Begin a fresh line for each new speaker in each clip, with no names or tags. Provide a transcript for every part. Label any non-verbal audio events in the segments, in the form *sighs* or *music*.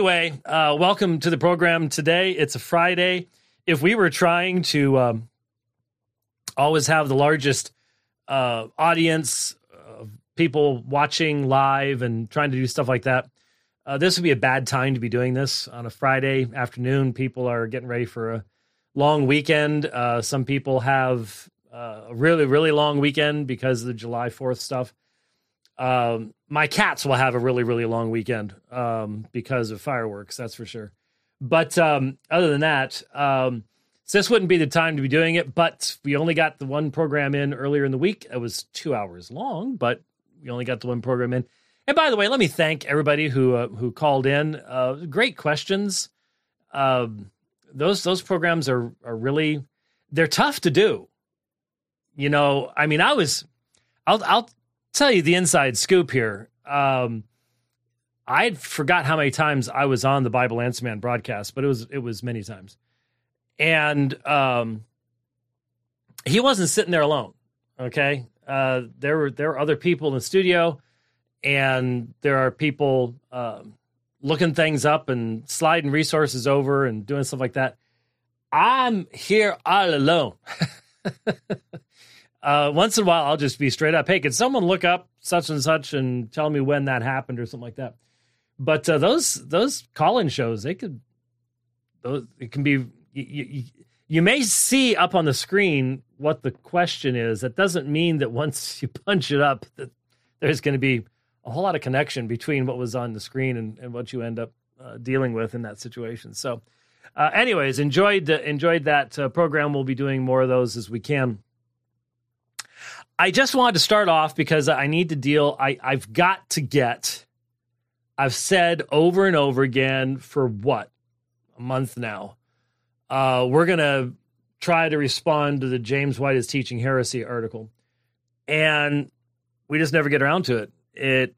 Anyway, uh, welcome to the program today. It's a Friday. If we were trying to um, always have the largest uh, audience of people watching live and trying to do stuff like that, uh, this would be a bad time to be doing this on a Friday afternoon. People are getting ready for a long weekend. Uh, some people have uh, a really, really long weekend because of the July 4th stuff. Um, my cats will have a really, really long weekend um, because of fireworks, that's for sure. But um, other than that, um, so this wouldn't be the time to be doing it. But we only got the one program in earlier in the week. It was two hours long, but we only got the one program in. And by the way, let me thank everybody who uh, who called in. Uh, great questions. Um, those those programs are are really they're tough to do. You know, I mean, I was I'll I'll tell you the inside scoop here. Um, I forgot how many times I was on the Bible Answer Man broadcast, but it was it was many times, and um, he wasn't sitting there alone. Okay, uh, there were there were other people in the studio, and there are people um, looking things up and sliding resources over and doing stuff like that. I'm here all alone. *laughs* uh, once in a while, I'll just be straight up. Hey, can someone look up such and such and tell me when that happened or something like that? But uh, those those call-in shows, they could, those it can be. You, you, you may see up on the screen what the question is. That doesn't mean that once *laughs* you punch it up that there's going to be a whole lot of connection between what was on the screen and, and what you end up uh, dealing with in that situation. So, uh, anyways, enjoyed enjoyed that uh, program. We'll be doing more of those as we can. I just wanted to start off because I need to deal. I, I've got to get, I've said over and over again for what, a month now. Uh, we're going to try to respond to the James White is teaching heresy article. And we just never get around to it. It,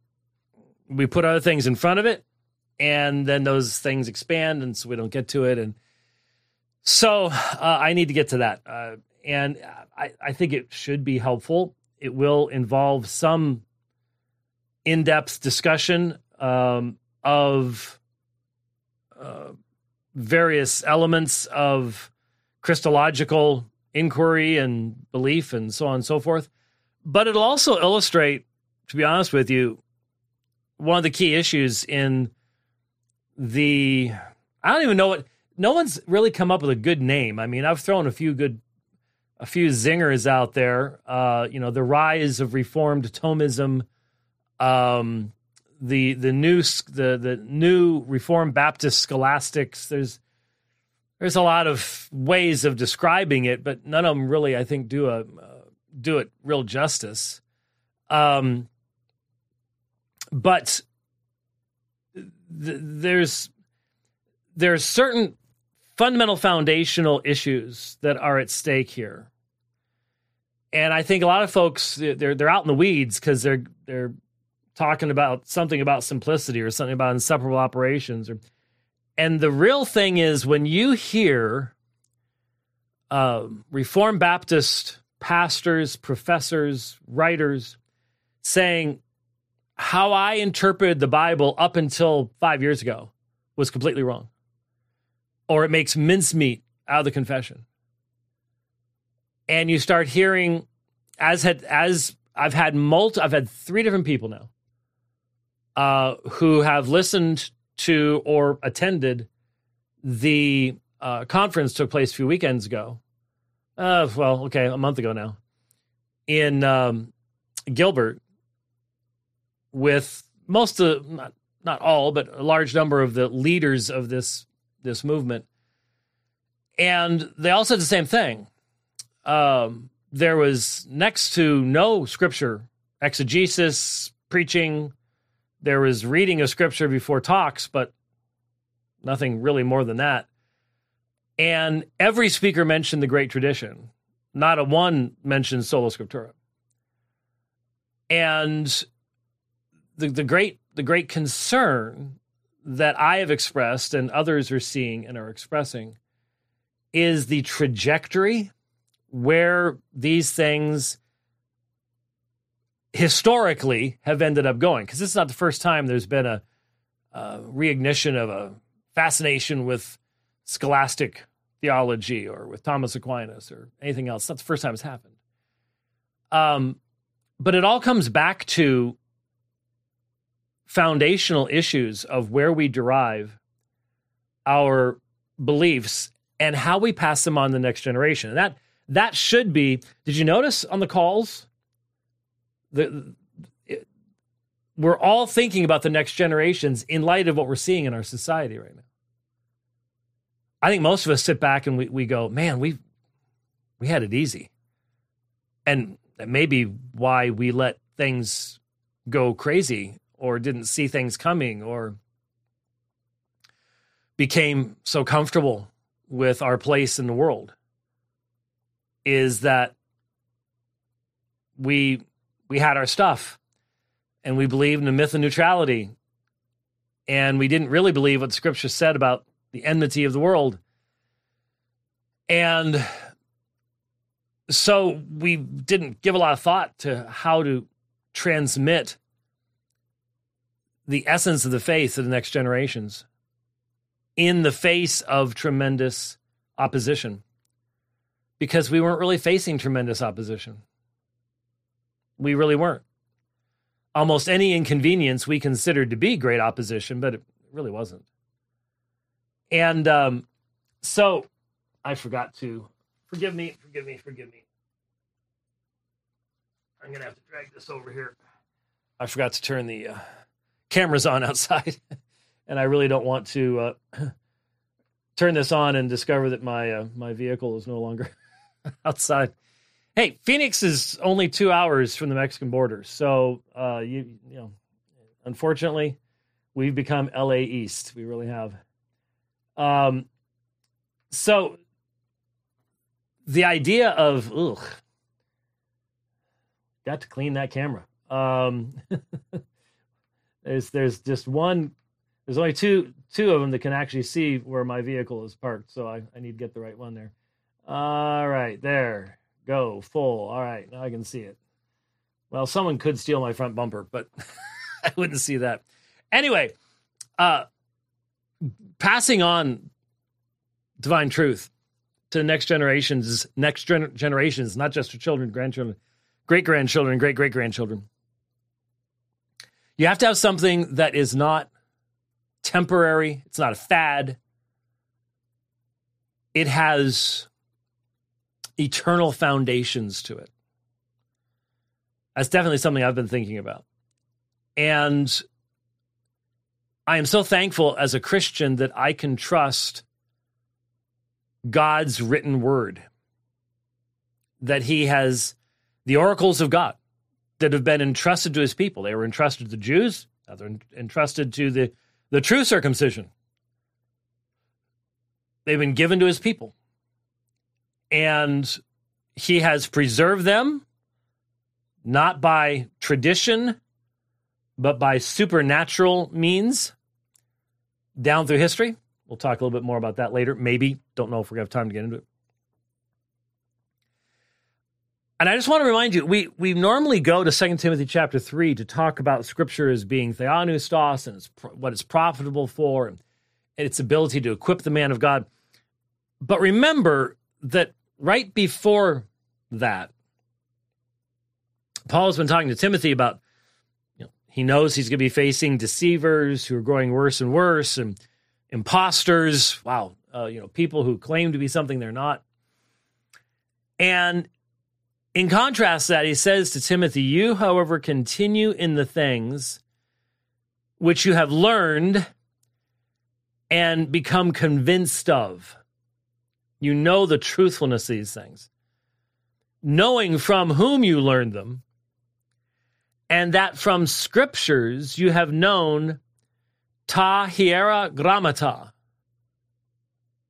we put other things in front of it and then those things expand and so we don't get to it. And so uh, I need to get to that. Uh, and I, I think it should be helpful. It will involve some in depth discussion um, of uh, various elements of Christological inquiry and belief and so on and so forth. But it'll also illustrate, to be honest with you, one of the key issues in the I don't even know what no one's really come up with a good name. I mean, I've thrown a few good a few zingers out there. Uh, you know, the rise of Reformed Thomism, um, the the new the the new Reformed Baptist scholastics. There's there's a lot of ways of describing it, but none of them really, I think, do a uh, do it real justice. Um, but th- there's there's certain fundamental foundational issues that are at stake here and I think a lot of folks they're they're out in the weeds because they're they're talking about something about simplicity or something about inseparable operations or and the real thing is when you hear uh, Reformed Baptist pastors, professors, writers saying how I interpreted the Bible up until five years ago was completely wrong, or it makes mincemeat out of the confession and you start hearing as had as I've had multi I've had three different people now uh, who have listened to or attended the uh, conference took place a few weekends ago. Uh, well, okay, a month ago now in um, Gilbert with most of not not all but a large number of the leaders of this this movement and they all said the same thing um, there was next to no scripture exegesis, preaching. There was reading of scripture before talks, but nothing really more than that. And every speaker mentioned the great tradition. Not a one mentioned sola scriptura. And the, the great the great concern that I have expressed and others are seeing and are expressing is the trajectory where these things historically have ended up going because this is not the first time there's been a uh, reignition of a fascination with scholastic theology or with Thomas Aquinas or anything else. That's the first time it's happened. Um, but it all comes back to foundational issues of where we derive our beliefs and how we pass them on to the next generation. And that that should be. Did you notice on the calls? The, we're all thinking about the next generations in light of what we're seeing in our society right now. I think most of us sit back and we, we go, man, we we had it easy. And that may be why we let things go crazy or didn't see things coming or became so comfortable with our place in the world is that we we had our stuff and we believed in the myth of neutrality. And we didn't really believe what the scripture said about the enmity of the world. And so we didn't give a lot of thought to how to transmit the essence of the faith to the next generations in the face of tremendous opposition because we weren't really facing tremendous opposition. We really weren't. Almost any inconvenience we considered to be great opposition, but it really wasn't. And um, so I forgot to forgive me, forgive me, forgive me. I'm going to have to drag this over here. I forgot to turn the uh, cameras on *laughs* outside. and I really don't want to uh, *clears throat* turn this on and discover that my uh, my vehicle is no longer *laughs* outside. Hey, Phoenix is only two hours from the Mexican border, so uh, you you know, unfortunately, we've become LA East. We really have. Um, so the idea of ugh, got to clean that camera. Um, *laughs* there's there's just one there's only two two of them that can actually see where my vehicle is parked, so I, I need to get the right one there. All right, there. Go full. All right, now I can see it. Well, someone could steal my front bumper, but *laughs* I wouldn't see that. Anyway, uh passing on divine truth to the next generations, next gen- generations, not just to children, grandchildren, great grandchildren, great great grandchildren. You have to have something that is not temporary, it's not a fad. It has eternal foundations to it. That's definitely something I've been thinking about. And I am so thankful as a Christian that I can trust God's written word, that He has the oracles of God that have been entrusted to His people. They were entrusted to the Jews, now they're entrusted to the the true circumcision. They've been given to his people. And he has preserved them not by tradition, but by supernatural means down through history. We'll talk a little bit more about that later. Maybe. Don't know if we're going to have time to get into it. And I just want to remind you, we we normally go to 2 Timothy chapter 3 to talk about scripture as being theopneustos and it's, what it's profitable for and its ability to equip the man of God. But remember that right before that, Paul's been talking to Timothy about, you know, he knows he's going to be facing deceivers who are growing worse and worse and imposters. Wow. Uh, you know, people who claim to be something they're not. And in contrast that, he says to Timothy, You, however, continue in the things which you have learned and become convinced of. You know the truthfulness of these things, knowing from whom you learned them, and that from scriptures you have known ta hiera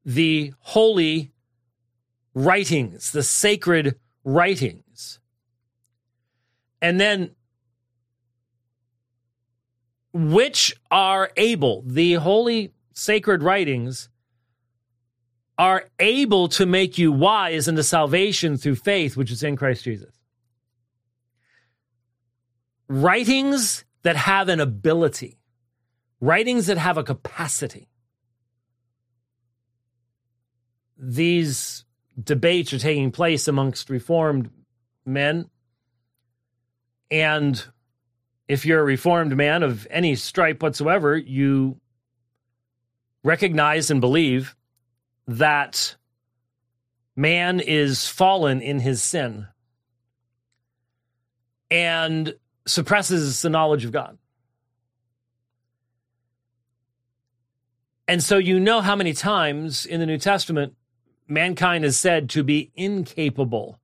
the holy writings, the sacred writings. And then, which are able, the holy sacred writings are able to make you wise into salvation through faith, which is in Christ Jesus. Writings that have an ability, writings that have a capacity. These debates are taking place amongst Reformed men. And if you're a Reformed man of any stripe whatsoever, you recognize and believe that man is fallen in his sin and suppresses the knowledge of God. And so you know how many times in the New Testament mankind is said to be incapable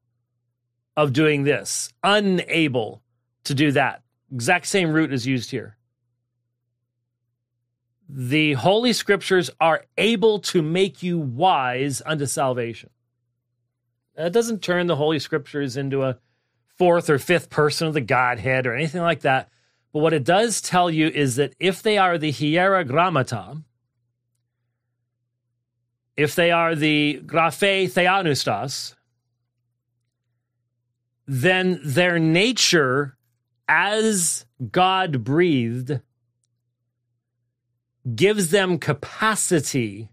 of doing this, unable to do that. Exact same root is used here. The Holy Scriptures are able to make you wise unto salvation. That doesn't turn the Holy Scriptures into a fourth or fifth person of the Godhead or anything like that. But what it does tell you is that if they are the hierogrammata, if they are the graphe theopneustos, then their nature as God breathed gives them capacity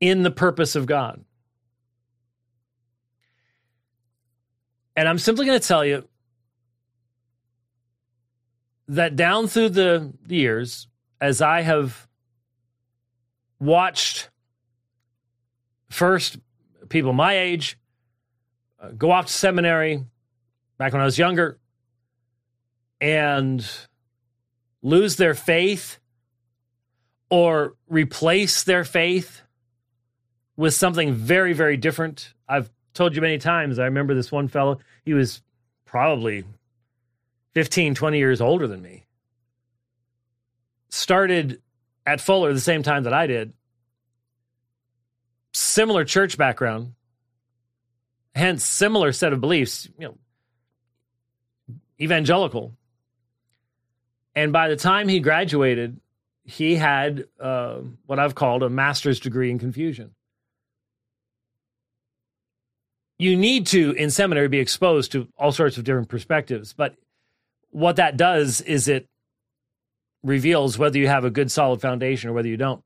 in the purpose of God. And I'm simply going to tell you that down through the years, as I have watched first people my age uh, go off to seminary back when I was younger and lose their faith or replace their faith with something very, very different. I've told you many times. I remember this one fellow, he was probably 15, 20 years older than me. Started at Fuller the same time that I did. Similar church background, hence similar set of beliefs, you know, evangelical. And by the time he graduated, he had uh, what I've called a master's degree in confusion. You need to, in seminary, be exposed to all sorts of different perspectives. But what that does is it reveals whether you have a good solid foundation or whether you don't.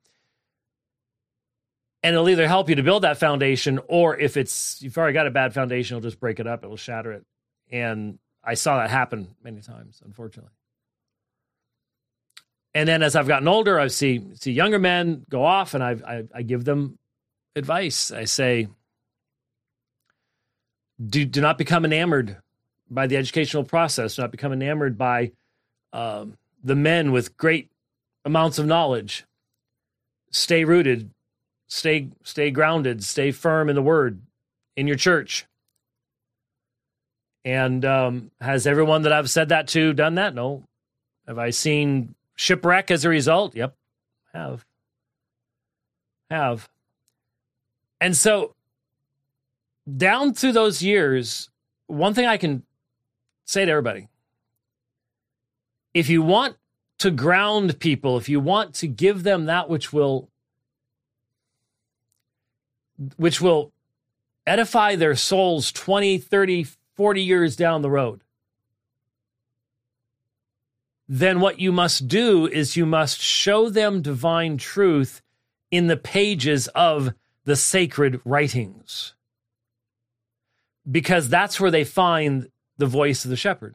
And it'll either help you to build that foundation, or if it's you've already got a bad foundation, it'll just break it up, it'll shatter it. And I saw that happen many times, unfortunately. And then as I've gotten older, I see see younger men go off, and I, I, I give them advice. I say, do do not become enamored by the educational process. Do not become enamored by um, the men with great amounts of knowledge. Stay rooted, stay stay grounded, stay firm in the word in your church. And um, has everyone that I've said that to done that? No. Have I seen shipwreck as a result? Yep, have. Have. And so, down through those years, one thing I can say to everybody if you want to ground people, if you want to give them that which will which will edify their souls 20, 30, 40 years down the road, then what you must do is you must show them divine truth in the pages of the sacred writings. Because that's where they find the voice of the shepherd.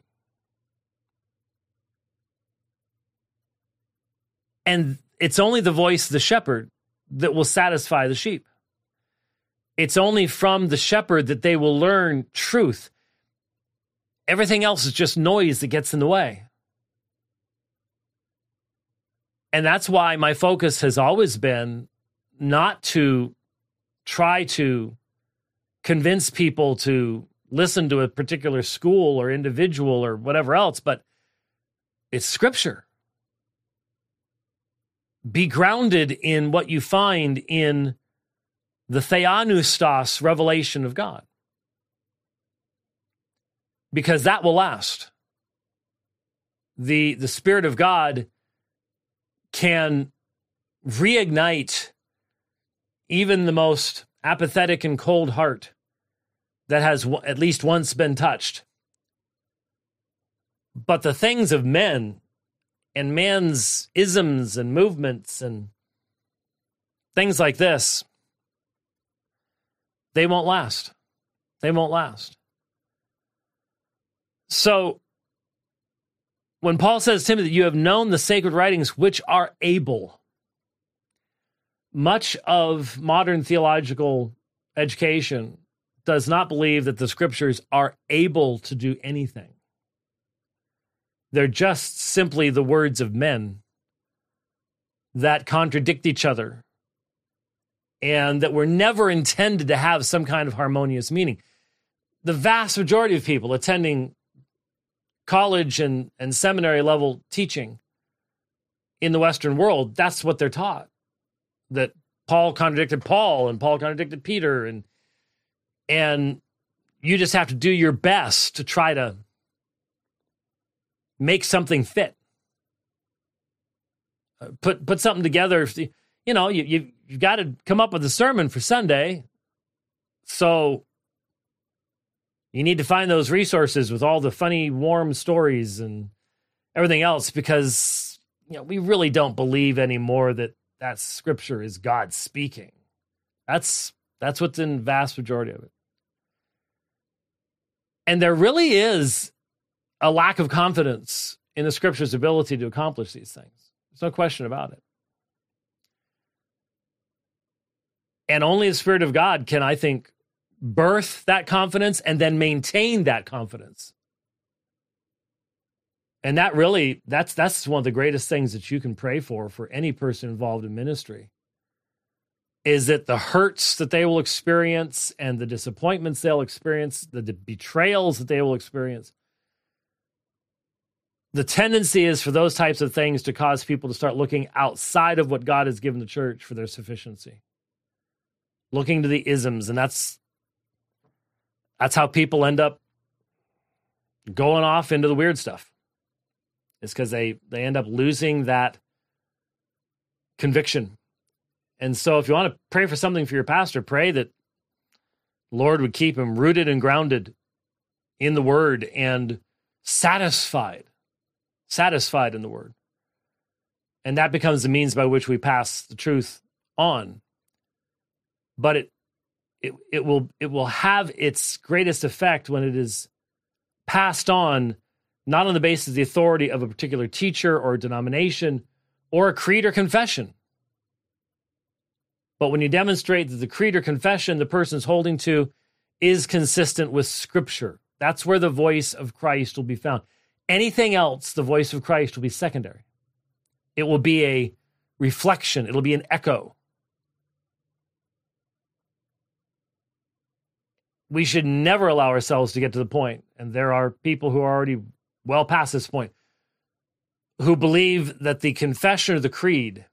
And it's only the voice of the shepherd that will satisfy the sheep. It's only from the shepherd that they will learn truth. Everything else is just noise that gets in the way. And that's why my focus has always been not to try to convince people to listen to a particular school or individual or whatever else, but it's scripture be grounded in what you find in the Theopneustos revelation of God. Because that will last. The, the Spirit of God can reignite even the most apathetic and cold heart that has at least once been touched. But the things of men and man's isms and movements and things like this, they won't last. They won't last. So when Paul says, Timothy, that you have known the sacred writings which are able, much of modern theological education does not believe that the scriptures are able to do anything. They're just simply the words of men that contradict each other and that were never intended to have some kind of harmonious meaning. The vast majority of people attending college and, and seminary level teaching in the Western world, that's what they're taught. That Paul contradicted Paul and Paul contradicted Peter and and you just have to do your best to try to make something fit. Uh, put put something together. You know, you you you've got to come up with a sermon for Sunday. So you need to find those resources with all the funny, warm stories and everything else because you know we really don't believe anymore that that scripture is God speaking. That's that's what's in vast majority of it. And there really is a lack of confidence in the scripture's ability to accomplish these things. There's no question about it. And only the Spirit of God can, I think, birth that confidence and then maintain that confidence. And that really that's that's one of the greatest things that you can pray for for any person involved in ministry is that the hurts that they will experience and the disappointments they'll experience, the betrayals that they will experience. The tendency is for those types of things to cause people to start looking outside of what God has given the church for their sufficiency. Looking to the isms, and that's that's how people end up going off into the weird stuff. It's because they they end up losing that conviction. And so if you want to pray for something for your pastor, pray that Lord would keep him rooted and grounded in the word and satisfied, satisfied in the word. And that becomes the means by which we pass the truth on. But it it, it will it will have its greatest effect when it is passed on not on the basis of the authority of a particular teacher or denomination or a creed or confession. But when you demonstrate that the creed or confession the person is holding to is consistent with scripture that's where the voice of christ will be found. Anything else the voice of christ will be secondary. It will be a reflection. It'll be an echo we should never allow ourselves to get to the point, and there are people who are already well past this point, who believe that the confession of the creed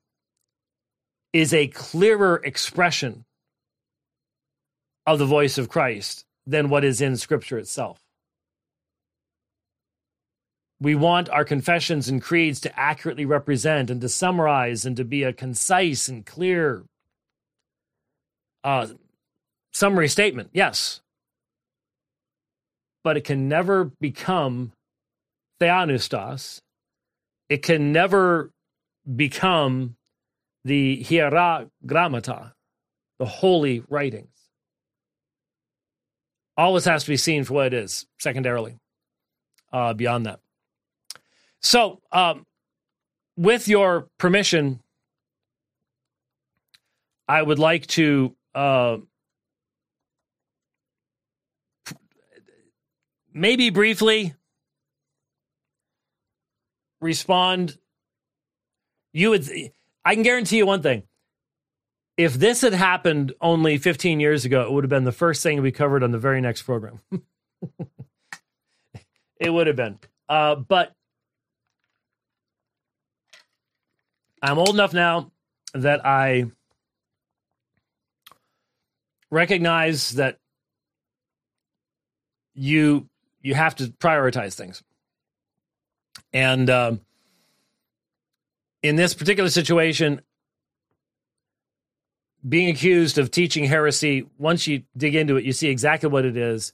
is a clearer expression of the voice of Christ than what is in Scripture itself. We want our confessions and creeds to accurately represent and to summarize and to be a concise and clear uh, summary statement. Yes but it can never become theopneustos. It can never become the hierogrammata, the holy writings. Always has to be seen for what it is, secondarily, uh, beyond that. So, um, with your permission, I would like to uh, maybe briefly respond. You would, I can guarantee you one thing. If this had happened only 15 years ago, it would have been the first thing we covered on the very next program. *laughs* it would have been. Uh, but I'm old enough now that I recognize that you you have to prioritize things. And um, in this particular situation, being accused of teaching heresy, once you dig into it, you see exactly what it is.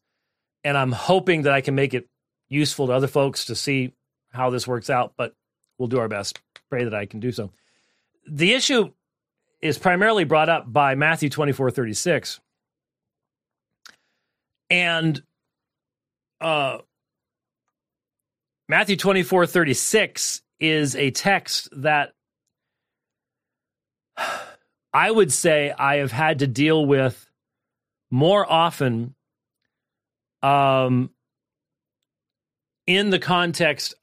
And I'm hoping that I can make it useful to other folks to see how this works out. But we'll do our best. Pray that I can do so. The issue is primarily brought up by Matthew 24 36. And uh, Matthew 24 36 is a text that *sighs* I would say I have had to deal with more often um, in the context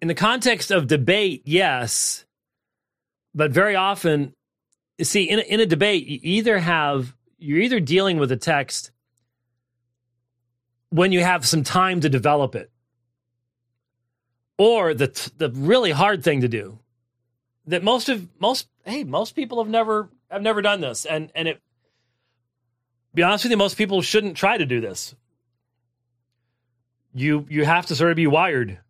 in the context of debate, yes, but very often, see, in a, in a debate, you either have you're either dealing with a text when you have some time to develop it, or the the really hard thing to do that most of most hey most people have never have never done this, and and it. Be honest with you, most people shouldn't try to do this. You you have to sort of be wired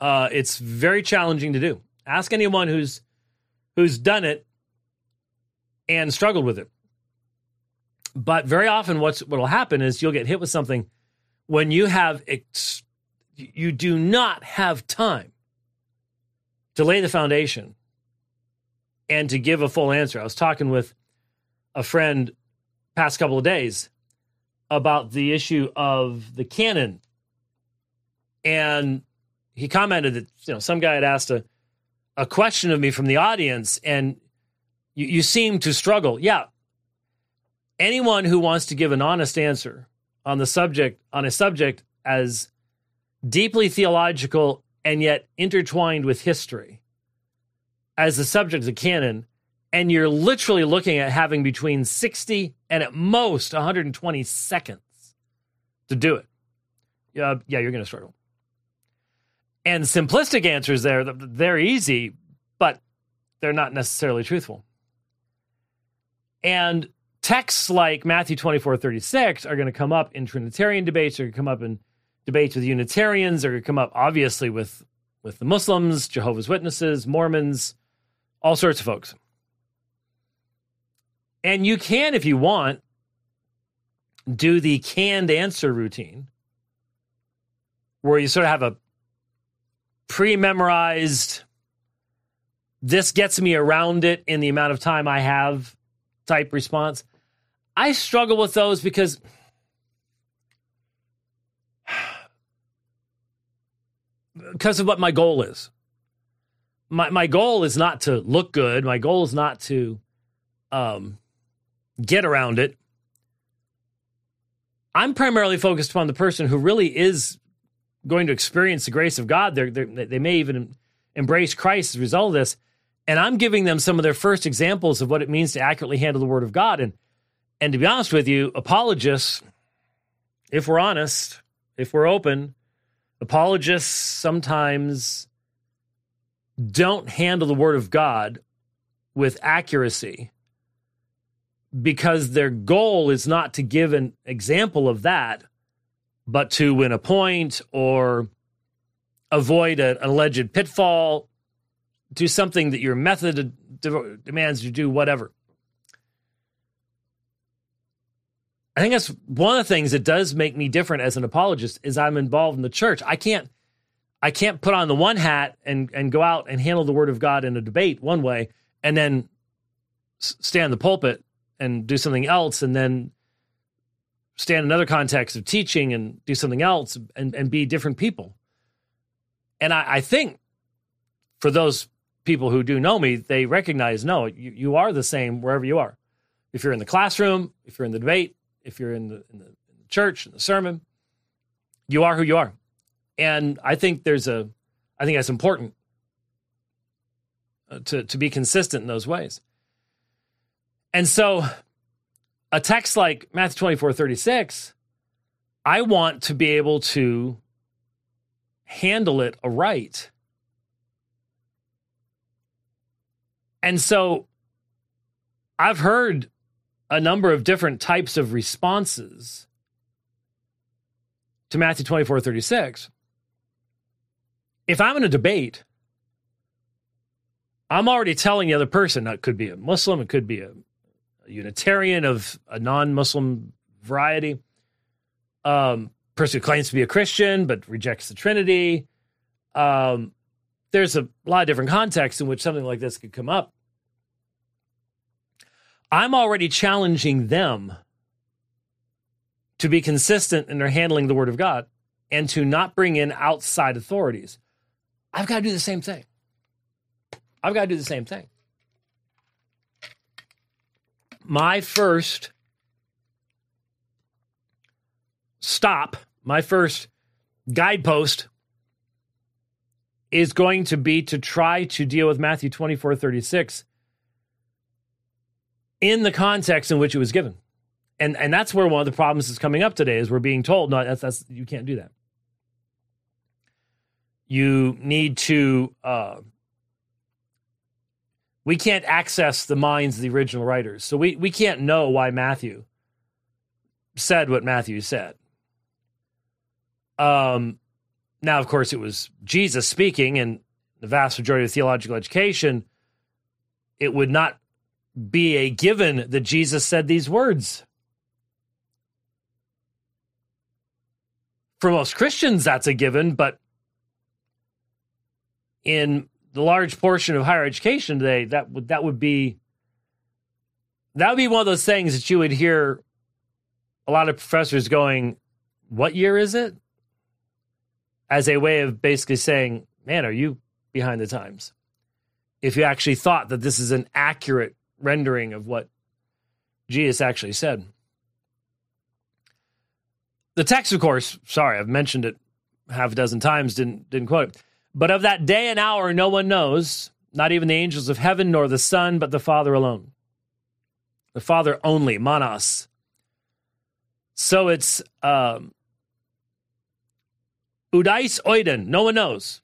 uh, it's very challenging to do. Ask anyone who's who's done it and struggled with it. But very often, what's what'll happen is you'll get hit with something when you have ex- you do not have time to lay the foundation and to give a full answer. I was talking with a friend past couple of days about the issue of the canon and he commented that you know some guy had asked a a question of me from the audience, and you, you seem to struggle. Yeah, anyone who wants to give an honest answer on the subject on a subject as deeply theological and yet intertwined with history as the subject of the canon and you're literally looking at having between 60 and at most 120 seconds to do it. Yeah, yeah, you're going to struggle. And simplistic answers there, they're easy, but they're not necessarily truthful. And texts like Matthew 24, 36 are going to come up in Trinitarian debates, are going to come up in debates with Unitarians, are going to come up obviously with, with the Muslims, Jehovah's Witnesses, Mormons, all sorts of folks. And you can, if you want, do the canned answer routine where you sort of have a pre memorized, this gets me around it in the amount of time I have type response. I struggle with those because *sighs* because of what my goal is. My my goal is not to look good. My goal is not to um, get around it. I'm primarily focused upon the person who really is going to experience the grace of God. They're, they're, they may even embrace Christ as a result of this. And I'm giving them some of their first examples of what it means to accurately handle the Word of God. And and to be honest with you, apologists, if we're honest, if we're open, apologists sometimes don't handle the Word of God with accuracy because their goal is not to give an example of that, but to win a point or avoid an alleged pitfall, do something that your method demands you do, whatever. I think that's one of the things that does make me different as an apologist is I'm involved in the church. I can't I can't put on the one hat and and go out and handle the word of God in a debate one way and then stand in the pulpit and do something else and then stand in another context of teaching and do something else and, and be different people. And I, I think for those people who do know me, they recognize no, you, you are the same wherever you are. If you're in the classroom, if you're in the debate, if you're in the, in the, in the church, in the sermon, you are who you are. And I think there's a, I think that's important uh, to, to be consistent in those ways. And so a text like Matthew 24 36, I want to be able to handle it aright. And so I've heard a number of different types of responses to Matthew 24 36. If I'm in a debate, I'm already telling the other person, that could be a Muslim, it could be a Unitarian of a non-Muslim variety, um, person who claims to be a Christian but rejects the Trinity, um, there's a lot of different contexts in which something like this could come up. I'm already challenging them to be consistent in their handling the word of God and to not bring in outside authorities. I've got to do the same thing. I've got to do the same thing. My first stop, my first guidepost is going to be to try to deal with Matthew 24 36 in the context in which it was given. And and that's where one of the problems is coming up today is we're being told no that's that's you can't do that. You need to uh, we can't access the minds of the original writers. So we, we can't know why Matthew said what Matthew said. Um now of course it was Jesus speaking and the vast majority of theological education it would not be a given that Jesus said these words. For most Christians, that's a given, but in the large portion of higher education today, that would that would be that would be one of those things that you would hear a lot of professors going, "What year is it?" as a way of basically saying, "Man, are you behind the times?" If you actually thought that this is an accurate rendering of what Jesus actually said. The text, of course, sorry, I've mentioned it half a dozen times, didn't didn't quote it. But of that day and hour no one knows, not even the angels of heaven nor the Son, but the Father alone. The Father only, monos. So it's um, Udais oiden, no one knows.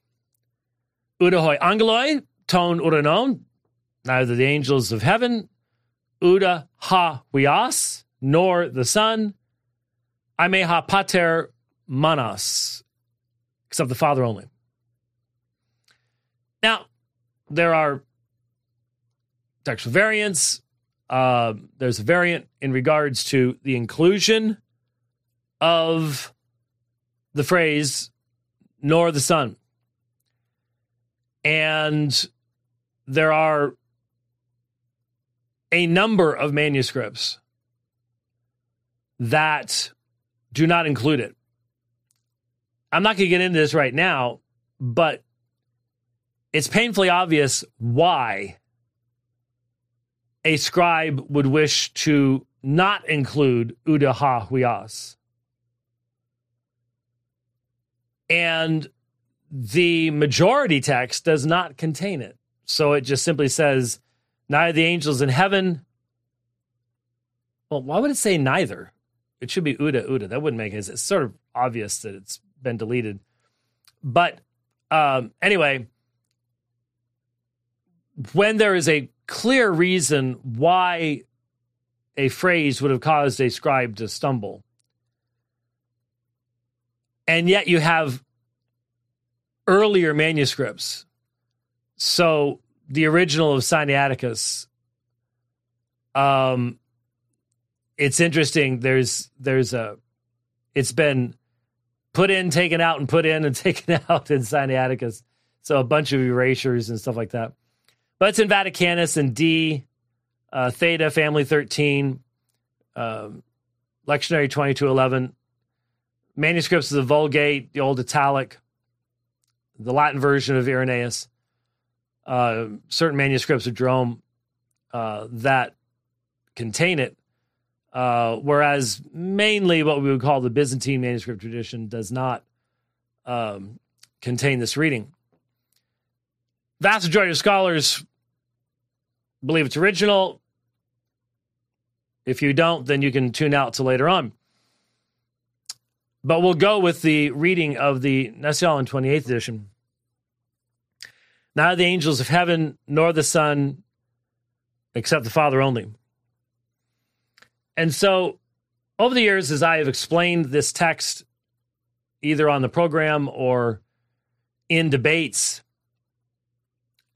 Udahoi angeloi, ton uranon, neither the angels of heaven, Uda ha wias, nor the Son, Ameha pater manas, except the Father only. Now, there are textual variants. Uh, there's a variant in regards to the inclusion of the phrase, nor the Son. And there are a number of manuscripts that do not include it. I'm not going to get into this right now, but it's painfully obvious why a scribe would wish to not include Uda Huyas. And the majority text does not contain it. So it just simply says, neither the angels in heaven. Well, why would it say neither? It should be Uda Uda. That wouldn't make it. It's sort of obvious that it's been deleted. But um, anyway, when there is a clear reason why a phrase would have caused a scribe to stumble, and yet you have earlier manuscripts. So the original of Sinaiticus, um, it's interesting. There's there's a, it's been put in, taken out, and put in and *laughs* taken out in Sinaiticus. So a bunch of erasures and stuff like that. But it's in Vaticanus and D, uh, Theta, Family 13, um, Lectionary 2211, manuscripts of the Vulgate, the Old Italic, the Latin version of Irenaeus, uh, certain manuscripts of Jerome uh, that contain it, uh, whereas mainly what we would call the Byzantine manuscript tradition does not um, contain this reading vast majority of scholars believe it's original. If you don't, then you can tune out to later on. But we'll go with the reading of the Nestle-Aland 28th edition. Neither the angels of heaven nor the Son, except the Father only. And so, over the years, as I have explained this text, either on the program or in debates,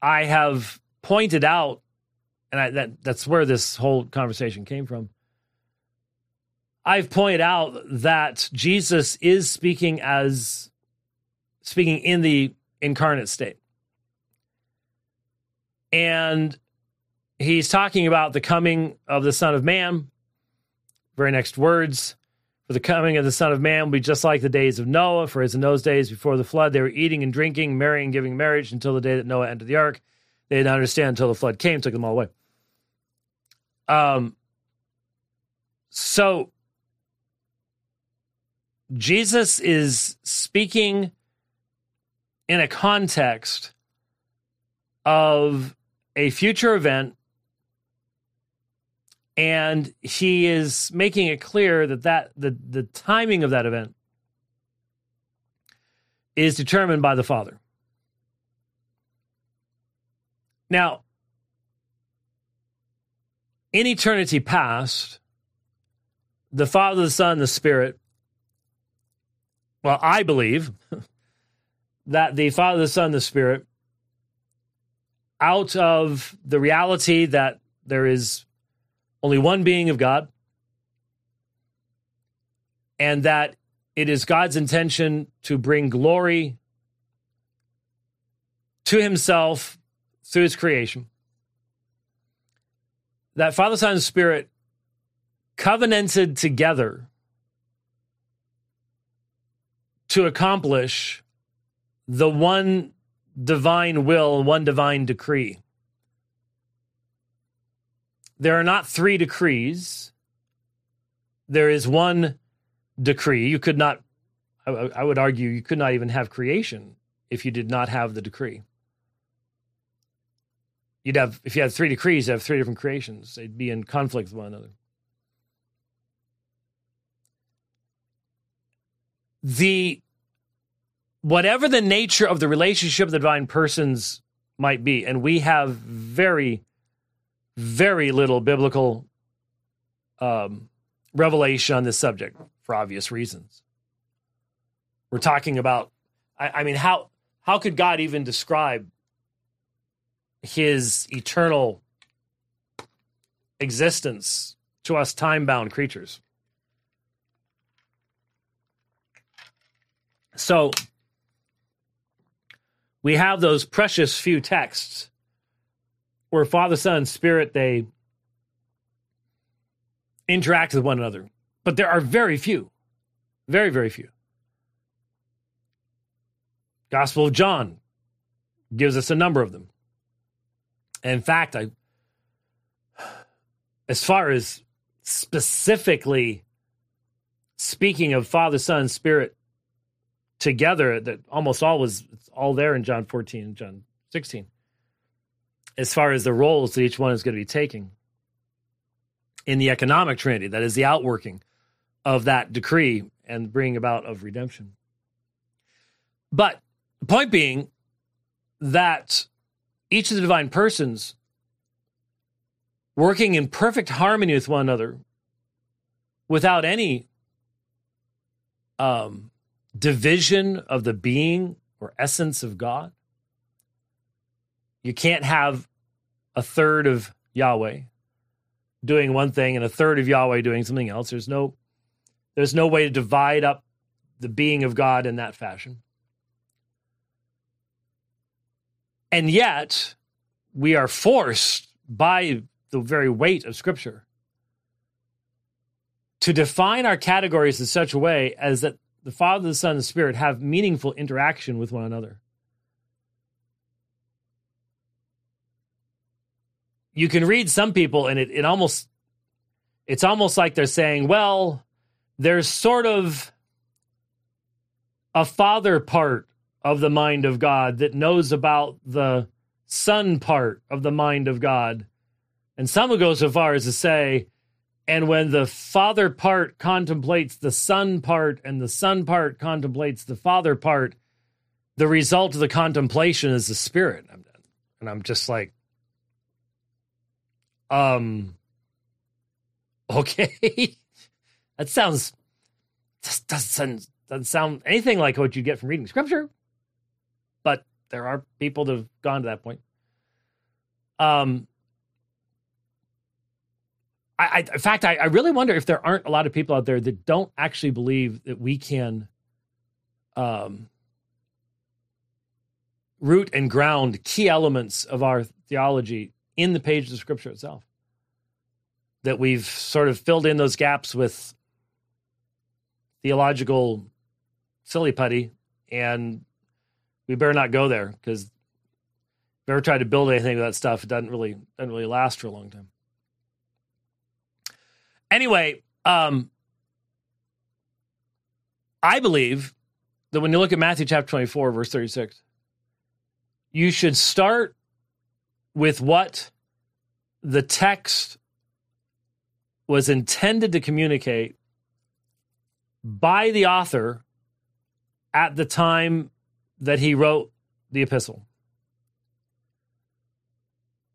I have pointed out, and I, that that's where this whole conversation came from. I've pointed out that Jesus is speaking as speaking in the incarnate state. And he's talking about the coming of the Son of Man. Very next words For the coming of the Son of Man will be just like the days of Noah, for as in those days before the flood, they were eating and drinking, marrying, and giving marriage until the day that Noah entered the ark. They didn't understand until the flood came, took them all away. Um, so Jesus is speaking in a context of a future event and he is making it clear that, that the, the timing of that event is determined by the father. Now in eternity past the father the son the spirit well i believe *laughs* that the father the son the spirit out of the reality that there is only one being of God and that it is God's intention to bring glory to himself through his creation. That Father, Son, and Spirit covenanted together to accomplish the one divine will one divine decree. There are not three decrees. There is one decree. You could not, I, would argue, you could not even have creation if you did not have the decree. You'd have, if you had three decrees, you'd have three different creations. They'd be in conflict with one another. The whatever the nature of the relationship of the divine persons might be, and we have very, very little biblical um, revelation on this subject for obvious reasons. We're talking about, I, I mean, how how could God even describe his eternal existence to us time bound creatures? So we have those precious few texts where Father, Son, and Spirit they interact with one another. But there are very few. Very, very few. Gospel of John gives us a number of them. In fact, I as far as specifically speaking of Father, Son, Spirit together, that almost all was all there in John 14 and John 16 as far as the roles that each one is going to be taking in the economic trinity that is the outworking of that decree and bringing about of redemption. But the point being that each of the divine persons working in perfect harmony with one another without any um, division of the being or essence of God. You can't have a third of Yahweh doing one thing and a third of Yahweh doing something else. There's no there's no way to divide up the being of God in that fashion. And yet, we are forced by the very weight of Scripture to define our categories in such a way as that the Father, the Son, and the Spirit have meaningful interaction with one another. You can read some people, and it, it almost it's almost like they're saying, well, there's sort of a father part of the mind of God that knows about the son part of the mind of God. And some will go so far as to say, and when the father part contemplates the son part and the son part contemplates the father part, the result of the contemplation is the spirit. And I'm just like, um, *laughs* okay. that sounds, just doesn't, doesn't sound anything like what you get from reading scripture. But there are people that have gone to that point. Um, I, I, in fact, I, I really wonder if there aren't a lot of people out there that don't actually believe that we can, um, root and ground key elements of our theology in the pages of Scripture itself. That we've sort of filled in those gaps with theological silly putty, and we better not go there because if we ever tried to build anything with that stuff, it doesn't really doesn't really last for a long time. Anyway, um, I believe that when you look at Matthew chapter 24, verse 36, you should start with what the text was intended to communicate by the author at the time that he wrote the epistle.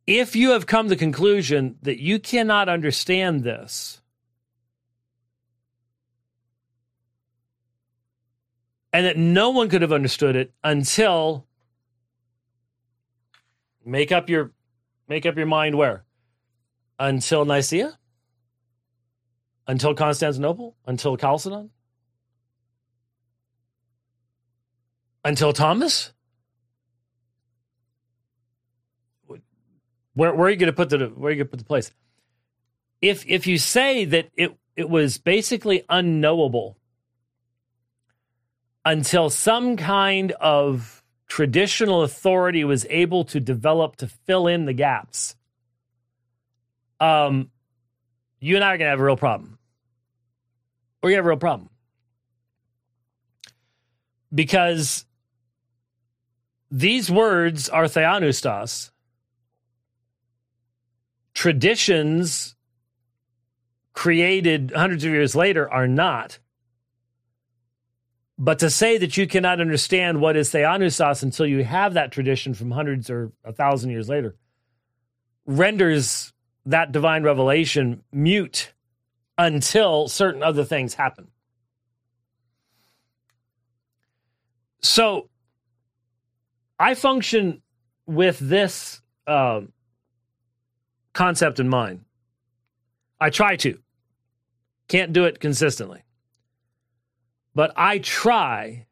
If you have come to the conclusion that you cannot understand this, and that no one could have understood it until make up your make up your mind where? Until Nicaea? Until Constantinople? Until Chalcedon? Until Thomas? Where, where are you going to put the where are you going to put the place? If if you say that it it was basically unknowable until some kind of traditional authority was able to develop to fill in the gaps, um, you and I are going to have a real problem. Going to have a real problem. Because these words are theopneustos. Traditions created hundreds of years later are not. But to say that you cannot understand what is theopneustos until you have that tradition from hundreds or a thousand years later renders that divine revelation mute until certain other things happen. So I function with this uh, concept in mind. I try to. Can't do it consistently. But I try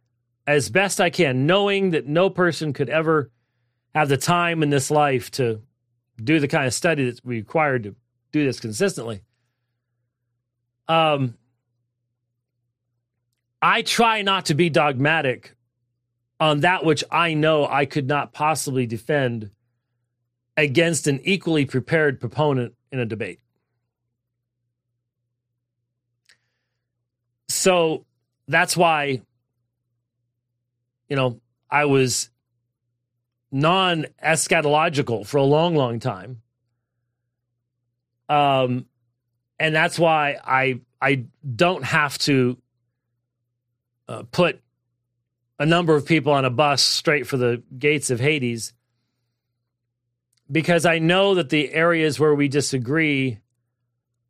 as best I can, knowing that no person could ever have the time in this life to do the kind of study that's required to do this consistently. Um, I try not to be dogmatic on that which I know I could not possibly defend against an equally prepared proponent in a debate. So that's why, you know, I was non eschatological for a long, long time. Um, and that's why I I don't have to uh, put a number of people on a bus straight for the gates of Hades because I know that the areas where we disagree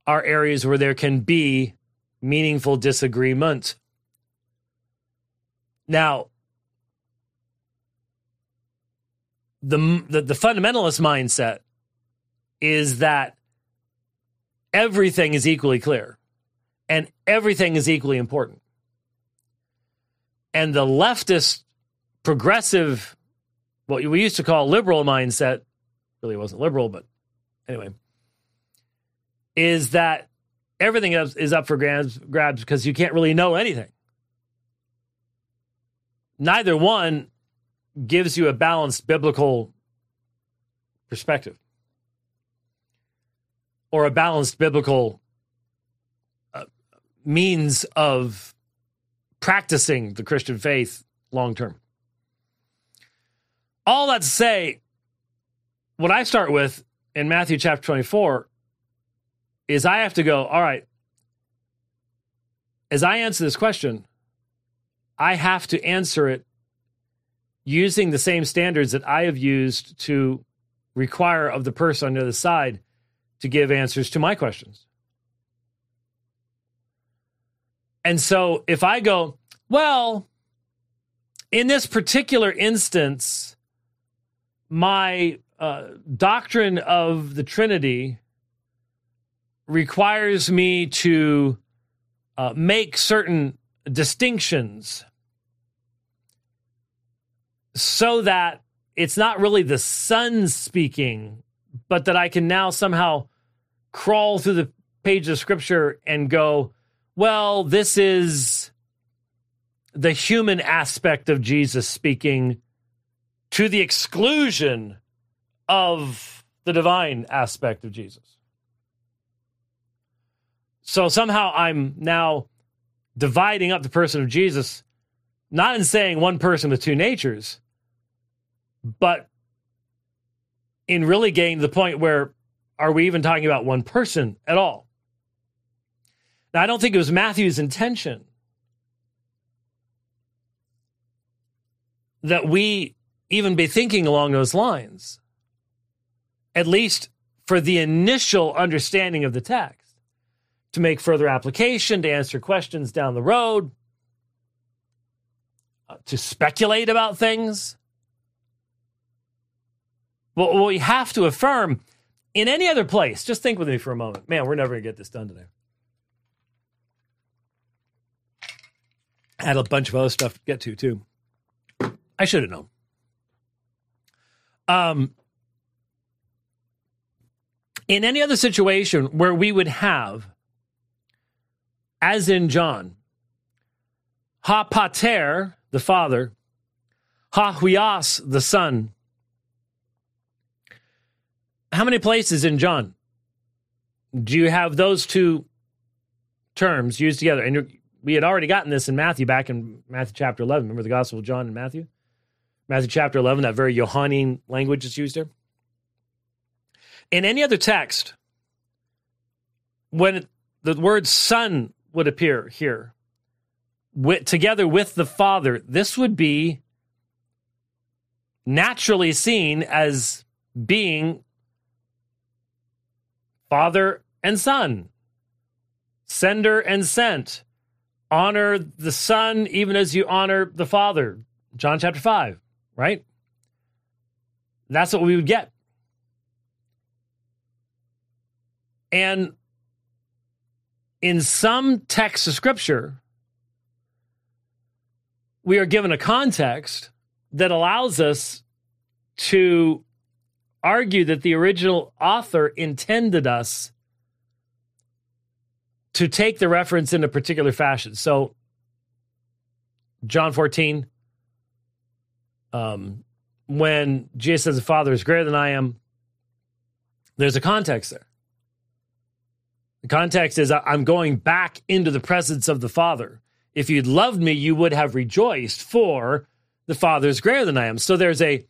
are areas where there can be meaningful disagreement. Now, the, the, the fundamentalist mindset is that everything is equally clear and everything is equally important. And the leftist, progressive, what we used to call liberal mindset, really wasn't liberal, but anyway, is that everything is up for grabs, grabs because you can't really know anything neither one gives you a balanced biblical perspective or a balanced biblical uh, means of practicing the Christian faith long term. All that to say, what I start with in Matthew chapter 24 is I have to go, all right, as I answer this question, I have to answer it using the same standards that I have used to require of the person on the other side to give answers to my questions. And so if I go, well, in this particular instance, my uh, doctrine of the Trinity requires me to uh, make certain distinctions so that it's not really the Son speaking, but that I can now somehow crawl through the page of scripture and go, well, this is the human aspect of Jesus speaking to the exclusion of the divine aspect of Jesus. So somehow I'm now dividing up the person of Jesus, not in saying one person with two natures, but in really getting to the point where are we even talking about one person at all? Now, I don't think it was Matthew's intention that we even be thinking along those lines, at least for the initial understanding of the text, to make further application, to answer questions down the road, uh, to speculate about things. What we have to affirm in any other place, just think with me for a moment. Man, we're never going to get this done today. I had a bunch of other stuff to get to, too. I should have known. Um, in any other situation where we would have, as in John, ha pater, the father, ha huios, the son. How many places in John do you have those two terms used together? And we had already gotten this in Matthew back in Matthew chapter 11. Remember the Gospel of John and Matthew? Matthew chapter 11, that very Johannine language is used there. In any other text, when the word son would appear here, with, together with the Father, this would be naturally seen as being Father and Son, sender and sent. Honor the Son even as you honor the Father. John chapter 5 right? That's what we would get. And in some texts of scripture, we are given a context that allows us to argue that the original author intended us to take the reference in a particular fashion. So, John 14, um, when Jesus says the Father is greater than I am, there's a context there. The context is I'm going back into the presence of the Father. If you'd loved me, you would have rejoiced, for the Father is greater than I am. So there's a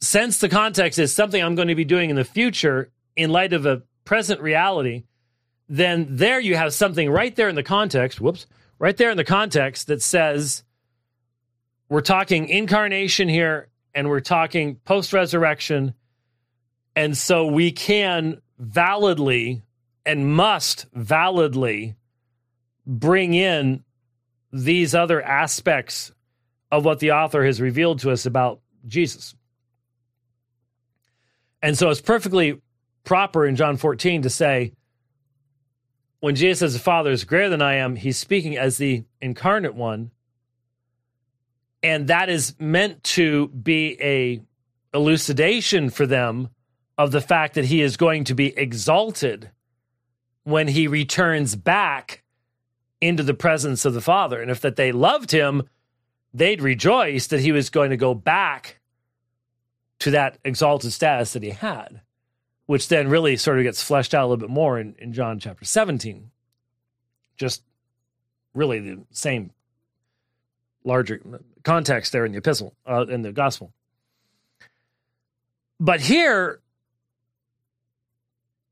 sense the context is something I'm going to be doing in the future in light of a present reality, then there you have something right there in the context, whoops, right there in the context that says we're talking incarnation here and we're talking post resurrection. And so we can validly and must validly bring in these other aspects of what the author has revealed to us about Jesus. And so it's perfectly proper in John 14 to say, when Jesus says the Father is greater than I am, he's speaking as the incarnate one and that is meant to be a elucidation for them of the fact that he is going to be exalted when he returns back into the presence of the Father. And if that they loved him, they'd rejoice that he was going to go back to that exalted status that he had, which then really sort of gets fleshed out a little bit more in, in John chapter 17. Just really the same larger context there in the epistle, uh, in the gospel. But here,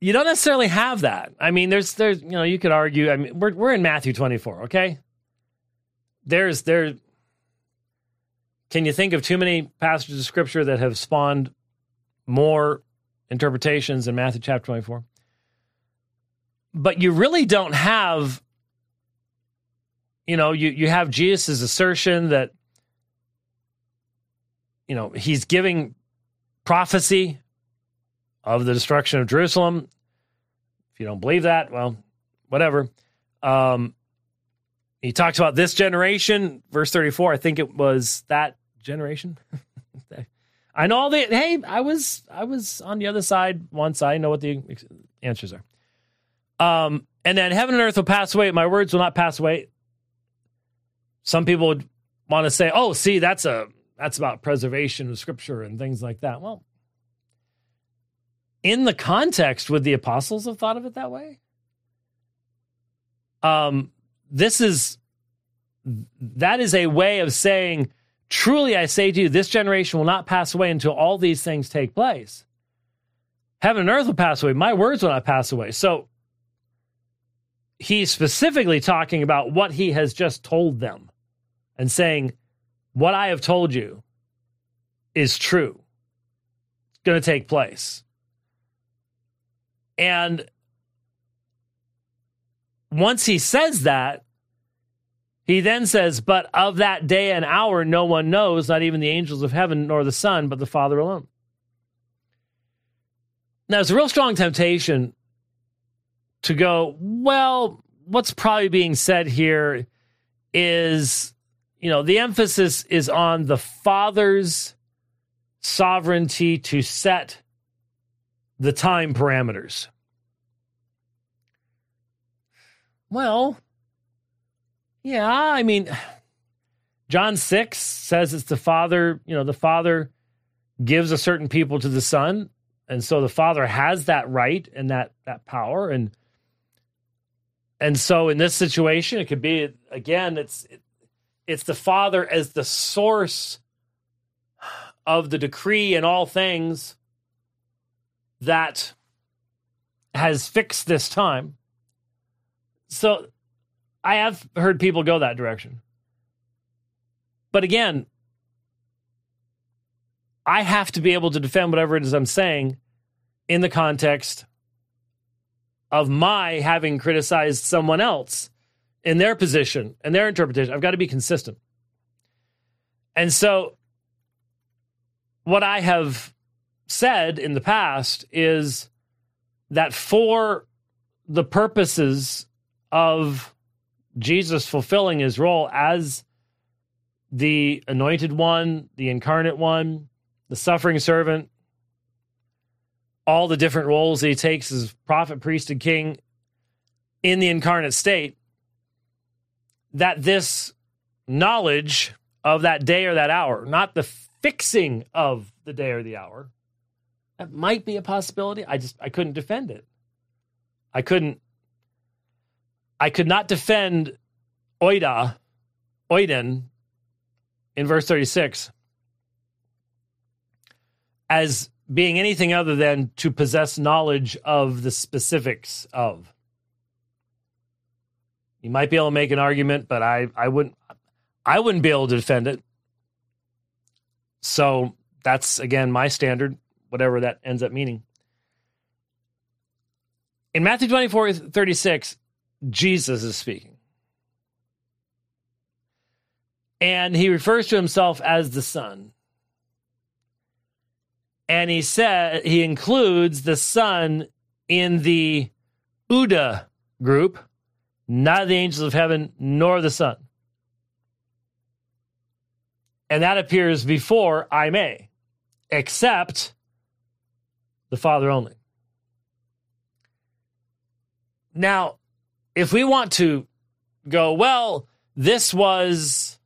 you don't necessarily have that. I mean, there's, there's, you know, you could argue. I mean, we're we're in Matthew 24, okay? There's there. Can you think of too many passages of scripture that have spawned more interpretations in Matthew chapter 24? But you really don't have you know, you, you have Jesus' assertion that, you know, he's giving prophecy of the destruction of Jerusalem. If you don't believe that, well, whatever. Um, he talks about this generation, verse 34. I think it was that generation? *laughs* I know all the hey, I was I was on the other side once. I know what the answers are. Um, and then heaven and earth will pass away, my words will not pass away. Some people would want to say, "Oh, see, that's a that's about preservation of scripture and things like that." Well, in the context, would the apostles have thought of it that way? Um, this is that is a way of saying, truly, I say to you, this generation will not pass away until all these things take place. Heaven and earth will pass away. My words will not pass away. So he's specifically talking about what he has just told them and saying, What I have told you is true. It's going to take place. And once he says that, he then says, But of that day and hour no one knows, not even the angels of heaven nor the Son, but the Father alone. Now, it's a real strong temptation to go, well, what's probably being said here is, you know, the emphasis is on the Father's sovereignty to set the time parameters. Well, yeah, I mean, John 6 says it's the Father, you know, the Father gives a certain people to the Son. And so the Father has that right and that that power. And and so in this situation, it could be again, it's it's the Father as the source of the decree and all things that has fixed this time. So I have heard people go that direction. But again, I have to be able to defend whatever it is I'm saying in the context of my having criticized someone else in their position and their interpretation. I've got to be consistent. And so, what I have said in the past is that for the purposes of Jesus fulfilling his role as the anointed one, the incarnate one, the suffering servant, all the different roles he takes as prophet, priest, and king in the incarnate state, that this knowledge of that day or that hour, not the fixing of the day or the hour, that might be a possibility. I just I couldn't defend it. I couldn't I could not defend oida, oiden in verse 36 as being anything other than to possess knowledge of the specifics of. You might be able to make an argument, but I, I wouldn't I wouldn't be able to defend it. So that's again my standard, whatever that ends up meaning. In Matthew 24, 36, Jesus is speaking. And he refers to himself as the Son and he said he includes the Son in the oude group, not the angels of heaven nor the Son. And that appears before ei mē, except the Father only. Now, if we want to go, well, this was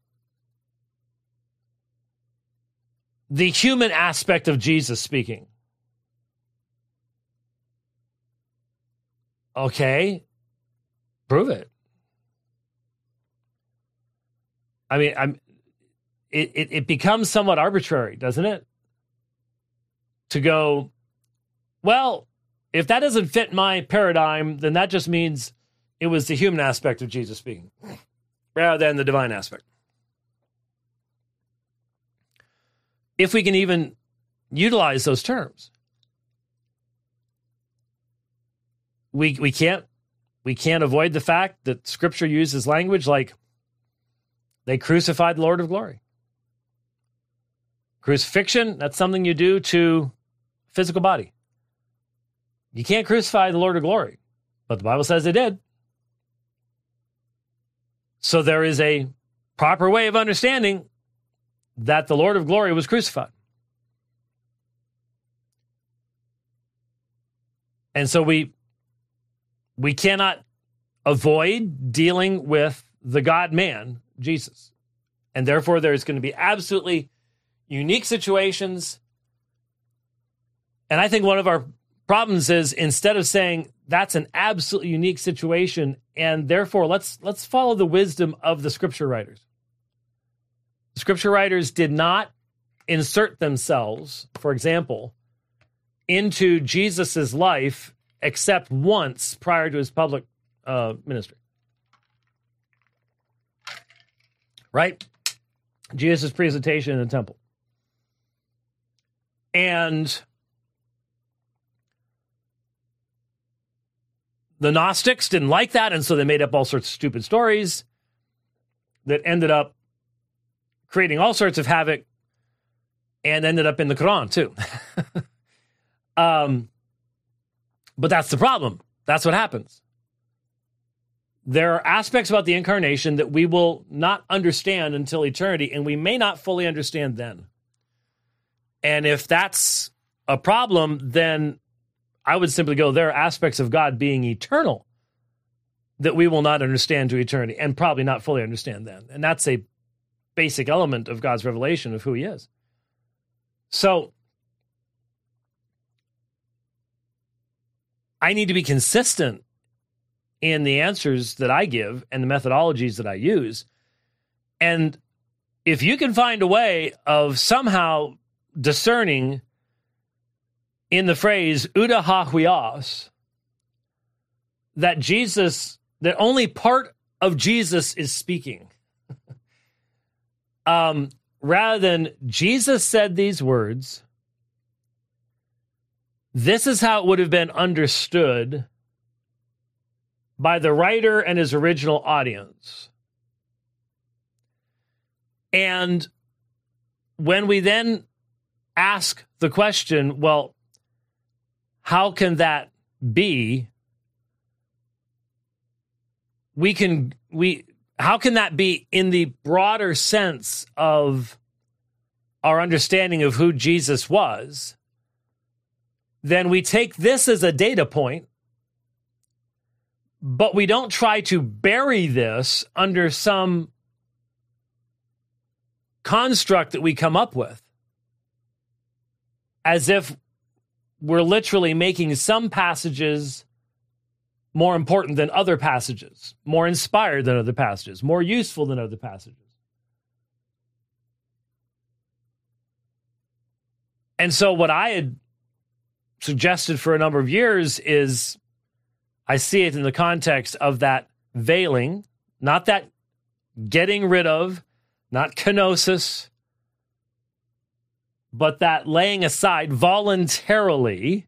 the human aspect of Jesus speaking. Okay, prove it. I mean, I'm. It, it, it becomes somewhat arbitrary, doesn't it? To go, well, if that doesn't fit my paradigm, then that just means it was the human aspect of Jesus speaking rather than the divine aspect. if we can even utilize those terms. We we can't we can't avoid the fact that scripture uses language like they crucified the Lord of glory. Crucifixion, that's something you do to physical body. You can't crucify the Lord of glory, but the Bible says they did. So there is a proper way of understanding that the Lord of glory was crucified. And so we we cannot avoid dealing with the God man, Jesus. And therefore there's going to be absolutely unique situations. And I think one of our problems is instead of saying that's an absolutely unique situation and therefore let's let's follow the wisdom of the scripture writers. The scripture writers did not insert themselves, for example, into Jesus's life except once prior to his public uh, ministry. Right? Jesus' presentation in the temple. And the Gnostics didn't like that, and so they made up all sorts of stupid stories that ended up creating all sorts of havoc and ended up in the Quran too. *laughs* um, but that's the problem. That's what happens. There are aspects about the incarnation that we will not understand until eternity, and we may not fully understand then. And if that's a problem, then I would simply go there are aspects of God being eternal that we will not understand to eternity and probably not fully understand then. And that's a basic element of God's revelation of who he is. So I need to be consistent in the answers that I give and the methodologies that I use. And if you can find a way of somehow discerning in the phrase oude ho that Jesus, that only part of Jesus is speaking, *laughs* um, rather than Jesus said these words this is how it would have been understood by the writer and his original audience. And when we then ask the question, well, how can that be? We can, we, how can that be in the broader sense of our understanding of who Jesus was? then we take this as a data point, but we don't try to bury this under some construct that we come up with as if we're literally making some passages more important than other passages, more inspired than other passages, more useful than other passages. And so, what I had suggested for a number of years is I see it in the context of that veiling, not that getting rid of, not kenosis, but that laying aside voluntarily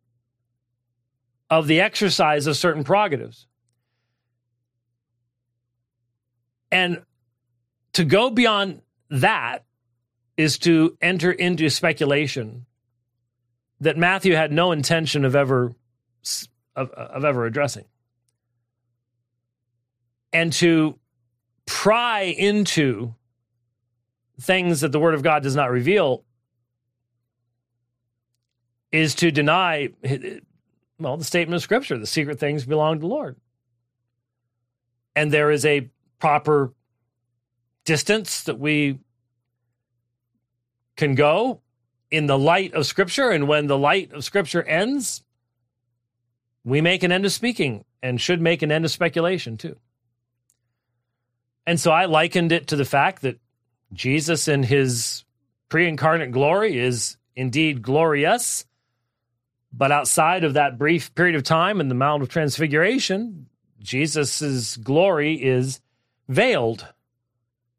of the exercise of certain prerogatives. And to go beyond that is to enter into speculation that Matthew had no intention of ever of, of ever addressing. And to pry into things that the Word of God does not reveal is to deny, well, the statement of Scripture the secret things belong to the Lord. And there is a proper distance that we can go in the light of Scripture. And when the light of Scripture ends, we make an end of speaking and should make an end of speculation too. And so I likened it to the fact that Jesus in his pre incarnate glory is indeed glorious. But outside of that brief period of time in the Mount of Transfiguration, Jesus' glory is veiled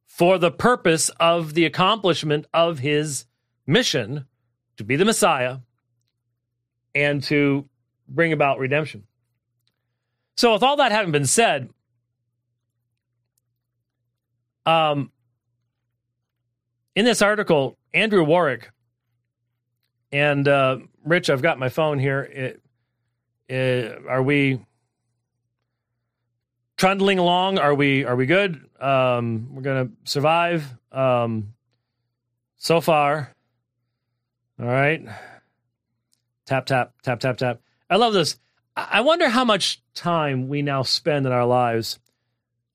for the purpose of the accomplishment of his mission to be the Messiah and to bring about redemption. So, with all that having been said, um, in this article, Andrew Warwick and uh, Rich, I've got my phone here. It, it, are we trundling along? Are we are we good? Um, we're gonna survive. Um, So far. All right. Tap, tap, tap, tap, tap. I love this. I wonder how much time we now spend in our lives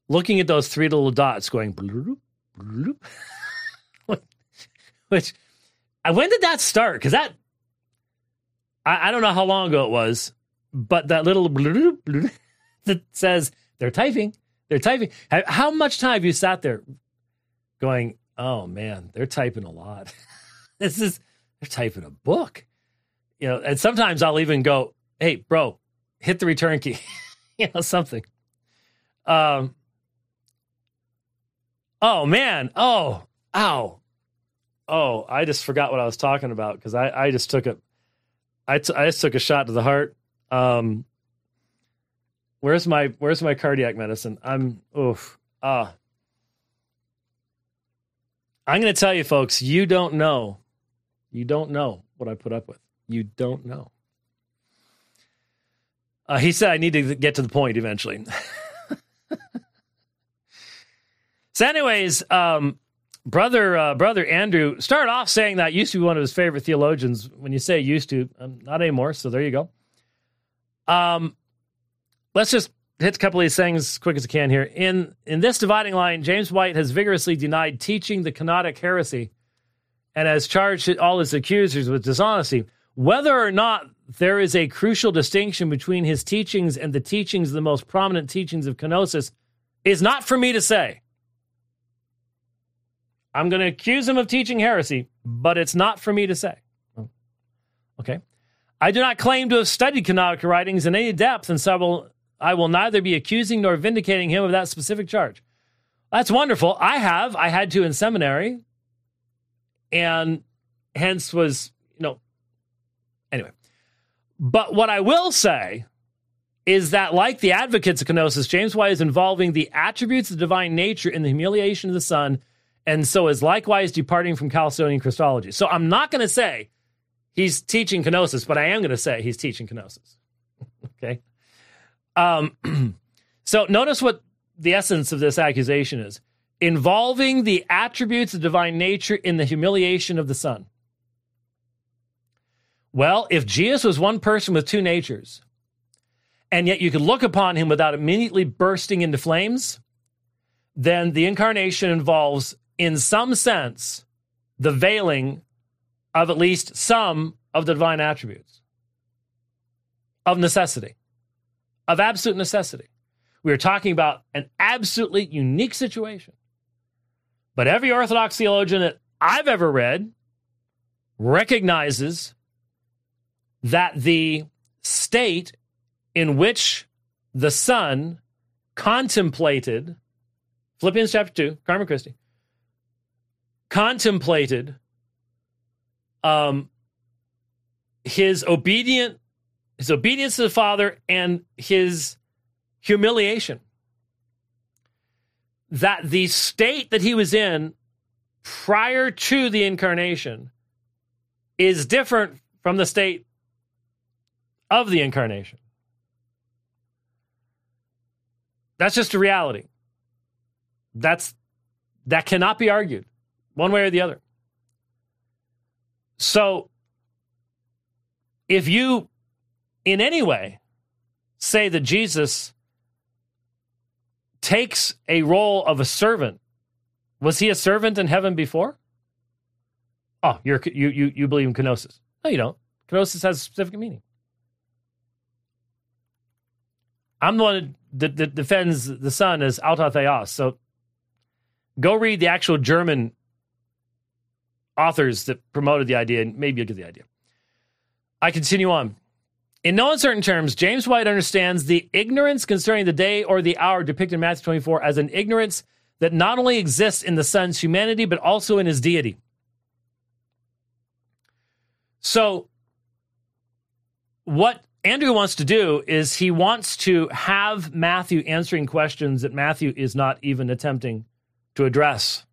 looking at those three little dots going bloop, bloop. *laughs* which when did that start? Because that I, I, don't know how long ago it was, but that little *laughs* that says they're typing, they're typing. How much time have you sat there going, oh man, they're typing a lot. *laughs* this is they're typing a book. You know, and sometimes I'll even go, hey, bro, hit the return key. *laughs* you know, something. Um Oh man. Oh, ow. Oh, I just forgot what I was talking about because I, I just took a I, t- I just took a shot to the heart. Um where's my where's my cardiac medicine? I'm oof. Ah. I'm gonna tell you folks, you don't know. You don't know what I put up with. You don't know. Uh, he said I need to get to the point eventually. *laughs* so, anyways, um, brother uh, brother Andrew started off saying that used to be one of his favorite theologians. When you say used to, um, not anymore. So there you go. Um, let's just hit a couple of these things as quick as I can here. In in this dividing line, James White has vigorously denied teaching the kenotic heresy and has charged all his accusers with dishonesty. Whether or not there is a crucial distinction between his teachings and the teachings, the most prominent teachings of kenosis, is not for me to say. I'm going to accuse him of teaching heresy, but it's not for me to say. Okay. I do not claim to have studied canonical writings in any depth, and so I will, I will neither be accusing nor vindicating him of that specific charge. That's wonderful. I have. I had to in seminary, and hence was, you know, anyway. But what I will say is that, like the advocates of kenosis, James White is involving the attributes of the divine nature in the humiliation of the Son, and so is likewise departing from Chalcedonian Christology. So I'm not going to say he's teaching kenosis, but I am going to say he's teaching kenosis. *laughs* okay. Um, *clears throat* so notice what the essence of this accusation is involving the attributes of divine nature in the humiliation of the Son. Well, if Jesus was one person with two natures, and yet you could look upon him without immediately bursting into flames, then the incarnation involves, in some sense, the veiling of at least some of the divine attributes of necessity, of absolute necessity. We are talking about an absolutely unique situation. But every Orthodox theologian that I've ever read recognizes that the state in which the Son contemplated, Philippians chapter 2, Carmen Christi, contemplated um, his obedient his obedience to the Father and his humiliation. That the state that he was in prior to the incarnation is different from the state of the incarnation. That's just a reality. That's that cannot be argued one way or the other. So if you in any way say that Jesus takes a role of a servant, was he a servant in heaven before? Oh, you're you you you believe in kenosis. No, you don't. Kenosis has a specific meaning. I'm the one that, that defends the Son as auto theos. So go read the actual German authors that promoted the idea, and maybe you'll get the idea. I continue on. In no uncertain terms, James White understands the ignorance concerning the day or the hour depicted in Matthew 24 as an ignorance that not only exists in the Son's humanity, but also in his deity. So, what Andrew wants to do is he wants to have Matthew answering questions that Matthew is not even attempting to address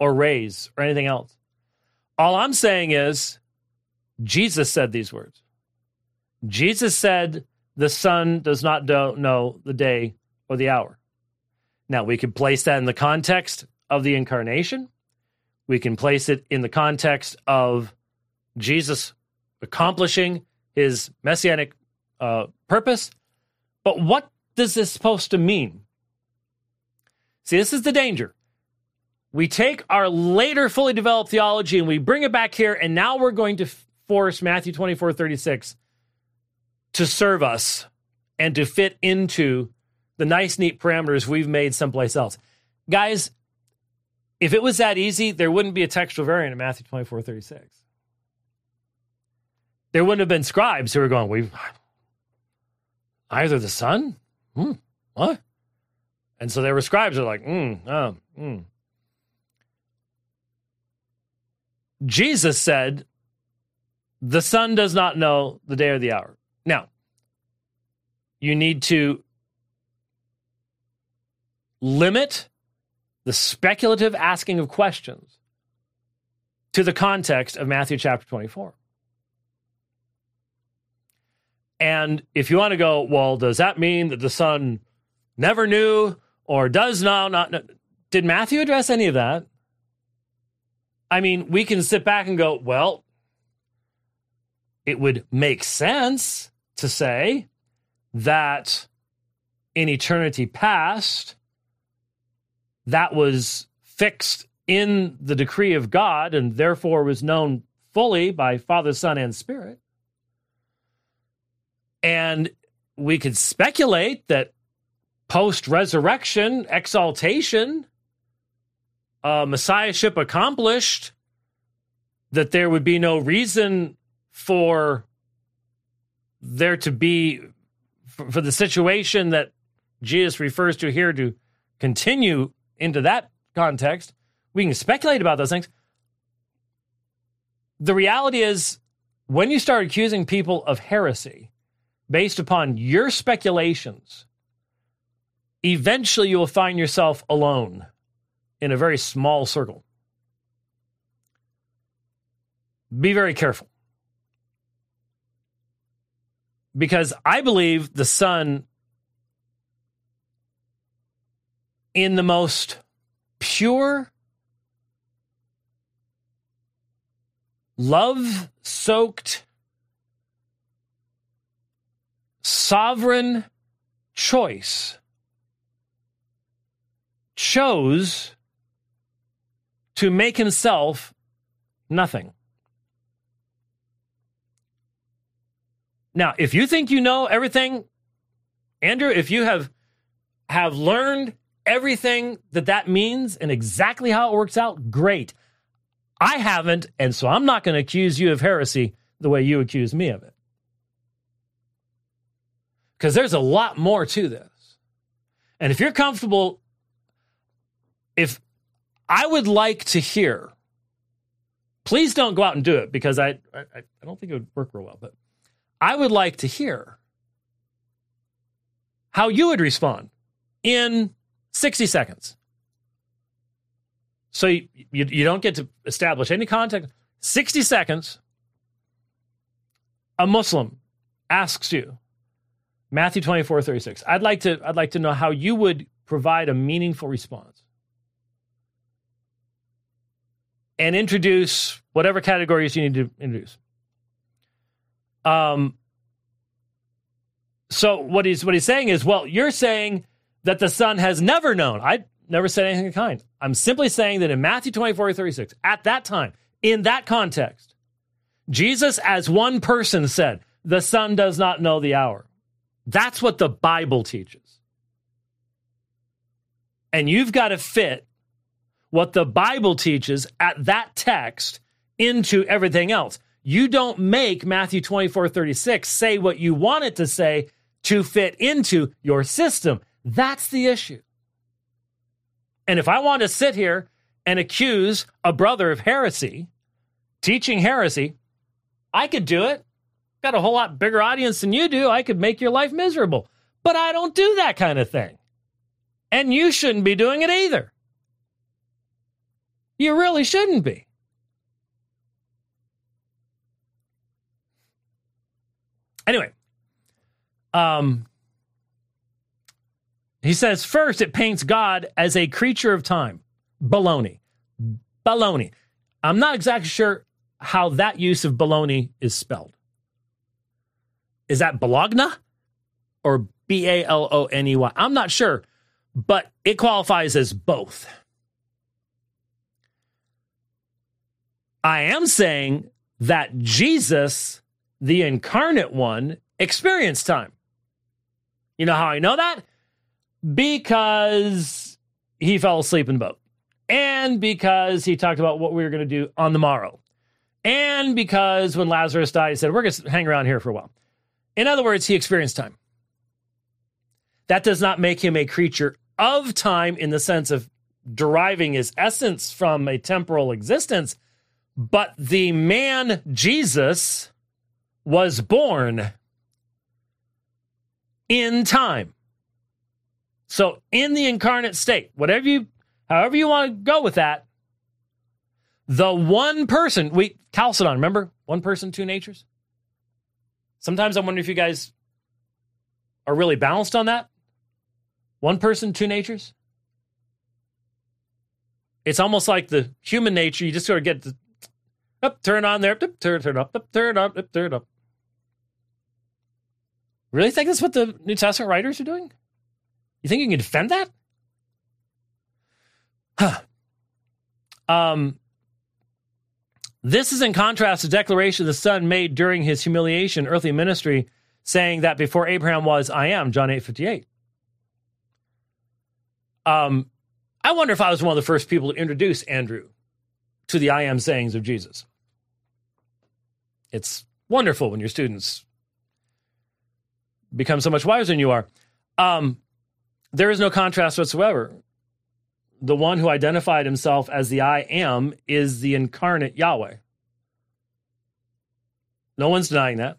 or raise or anything else. All I'm saying is Jesus said these words. Jesus said, The Son does not know the day or the hour. Now, we could place that in the context of the incarnation. We can place it in the context of Jesus accomplishing his messianic uh, purpose. But what does this supposed to mean? See, this is the danger. We take our later fully developed theology and we bring it back here, and now we're going to force Matthew 24 36 to serve us and to fit into the nice, neat parameters we've made someplace else. Guys, if it was that easy, there wouldn't be a textual variant in Matthew 24 36. There wouldn't have been scribes who were going, we either the Son? Hmm, what? And so there were scribes who were like, mm, oh, mm. Jesus said, the Son does not know the day or the hour. Now, you need to limit the speculative asking of questions to the context of Matthew chapter 24. And if you want to go, well, does that mean that the son never knew or does now not know? Did Matthew address any of that? I mean, we can sit back and go, well, it would make sense to say that in eternity past, that was fixed in the decree of God and therefore was known fully by Father, Son, and Spirit. And we could speculate that post resurrection, exaltation, uh, messiahship accomplished, that there would be no reason for there to be, for, for the situation that Jesus refers to here to continue into that context. We can speculate about those things. The reality is, when you start accusing people of heresy based upon your speculations, eventually you will find yourself alone in a very small circle. Be very careful. Because I believe the Son in the most pure, love soaked, sovereign choice chose to make himself nothing. Now, if you think you know everything, Andrew, if you have have learned everything that that means and exactly how it works out, great. I haven't, and so I'm not going to accuse you of heresy the way you accuse me of it. Because there's a lot more to this. And if you're comfortable, if I would like to hear, please don't go out and do it because I, I, I don't think it would work real well, but I would like to hear how you would respond in 60 seconds. So you, you, you don't get to establish any context. 60 seconds, a Muslim asks you, Matthew 24, 36. I'd like to, I'd like to know how you would provide a meaningful response. And introduce whatever categories you need to introduce. Um, so what he's what he's saying is, well, you're saying that the Son has never known. I never said anything of kind. I'm simply saying that in Matthew 24, 36, at that time, in that context, Jesus as one person said, the Son does not know the hour. That's what the Bible teaches. And you've got to fit what the Bible teaches at that text into everything else. You don't make Matthew 24, 36 say what you want it to say to fit into your system. That's the issue. And if I want to sit here and accuse a brother of heresy, teaching heresy, I could do it. Got a whole lot bigger audience than you do. I could make your life miserable. But I don't do that kind of thing. And you shouldn't be doing it either. You really shouldn't be. Anyway, um, he says, first, it paints God as a creature of time. Baloney. baloney. I'm not exactly sure how that use of baloney is spelled. Is that Bologna or B A L O N E Y? I'm not sure, but it qualifies as both. I am saying that Jesus, the incarnate one, experienced time. You know how I know that? Because he fell asleep in the boat, and because he talked about what we were going to do on the morrow, and because when Lazarus died, he said, We're going to hang around here for a while. In other words, he experienced time. That does not make him a creature of time in the sense of deriving his essence from a temporal existence, but the man Jesus was born in time. So in the incarnate state, whatever you however you want to go with that, the one person, we Chalcedon, remember? One person, two natures? Sometimes I wonder if you guys are really balanced on that. One person, two natures. It's almost like the human nature. You just sort of get the up, turn on there, up, turn, turn up, up, turn up, up, turn up. Really think that's what the New Testament writers are doing? You think you can defend that? Huh. Um, this is in contrast to the declaration the Son made during his humiliation, earthly ministry, saying that before Abraham was, I am, John 8 58. Um, I wonder if I was one of the first people to introduce Andrew to the I am sayings of Jesus. It's wonderful when your students become so much wiser than you are. Um, there is no contrast whatsoever. The one who identified himself as the I am is the incarnate Yahweh. No one's denying that.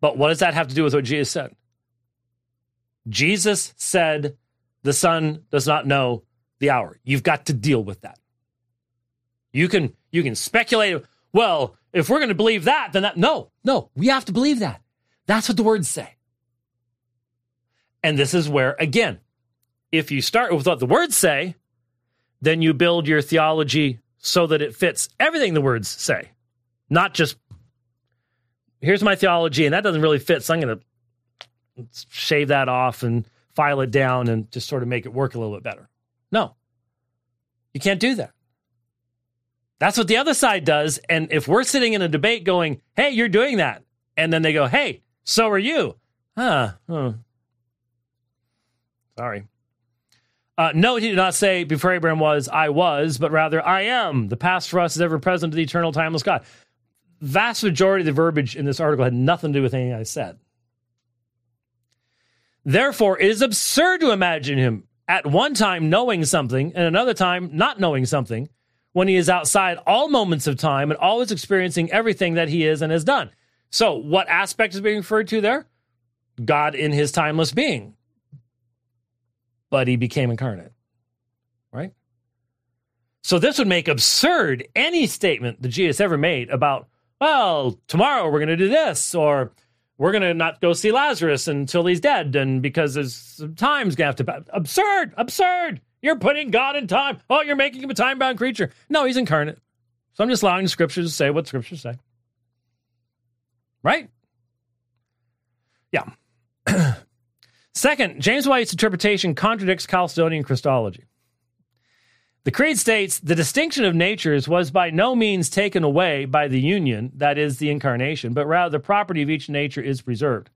But what does that have to do with what Jesus said? Jesus said the Son does not know the hour. You've got to deal with that. You can you can speculate, well, if we're going to believe that, then that no, no, we have to believe that. That's what the words say. And this is where, again, if you start with what the words say, then you build your theology so that it fits everything the words say, not just here's my theology, and that doesn't really fit, so I'm going to shave that off and file it down and just sort of make it work a little bit better. No, you can't do that. That's what the other side does. And if we're sitting in a debate going, hey, you're doing that, and then they go, hey, so are you. Huh. huh. Sorry. Uh, no, he did not say before Abraham was, I was, but rather I am. The past for us is ever present to the eternal, timeless God. Vast majority of the verbiage in this article had nothing to do with anything I said. Therefore, it is absurd to imagine him at one time knowing something and another time not knowing something when he is outside all moments of time and always experiencing everything that he is and has done. So, what aspect is being referred to there? God in his timeless being but he became incarnate. Right? So this would make absurd any statement that Jesus ever made about, well, tomorrow we're going to do this, or we're going to not go see Lazarus until he's dead, and because there's time's going to have to. Absurd! Absurd! You're putting God in time. Oh, you're making him a time bound creature. No, he's incarnate. So I'm just allowing the scriptures to say what scriptures say. Right? Yeah. *clears throat* Second, James White's interpretation contradicts Chalcedonian Christology. The Creed states the distinction of natures was by no means taken away by the union, that is, the incarnation, but rather the property of each nature is preserved.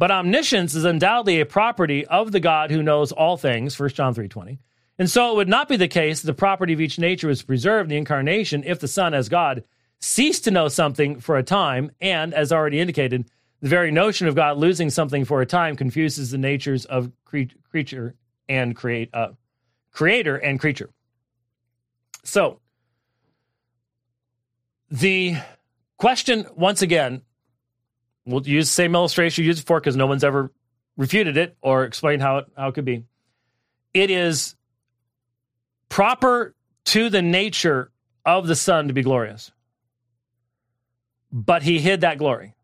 But omniscience is undoubtedly a property of the God who knows all things, 1 John 3.20. And so it would not be the case that the property of each nature was preserved in the incarnation if the Son, as God, ceased to know something for a time, and, as already indicated, the very notion of God losing something for a time confuses the natures of cre- creature and create uh, creator and creature. So the question once again, we'll use the same illustration use it for because no one's ever refuted it or explained how it how it could be. It is proper to the nature of the Son to be glorious. But he hid that glory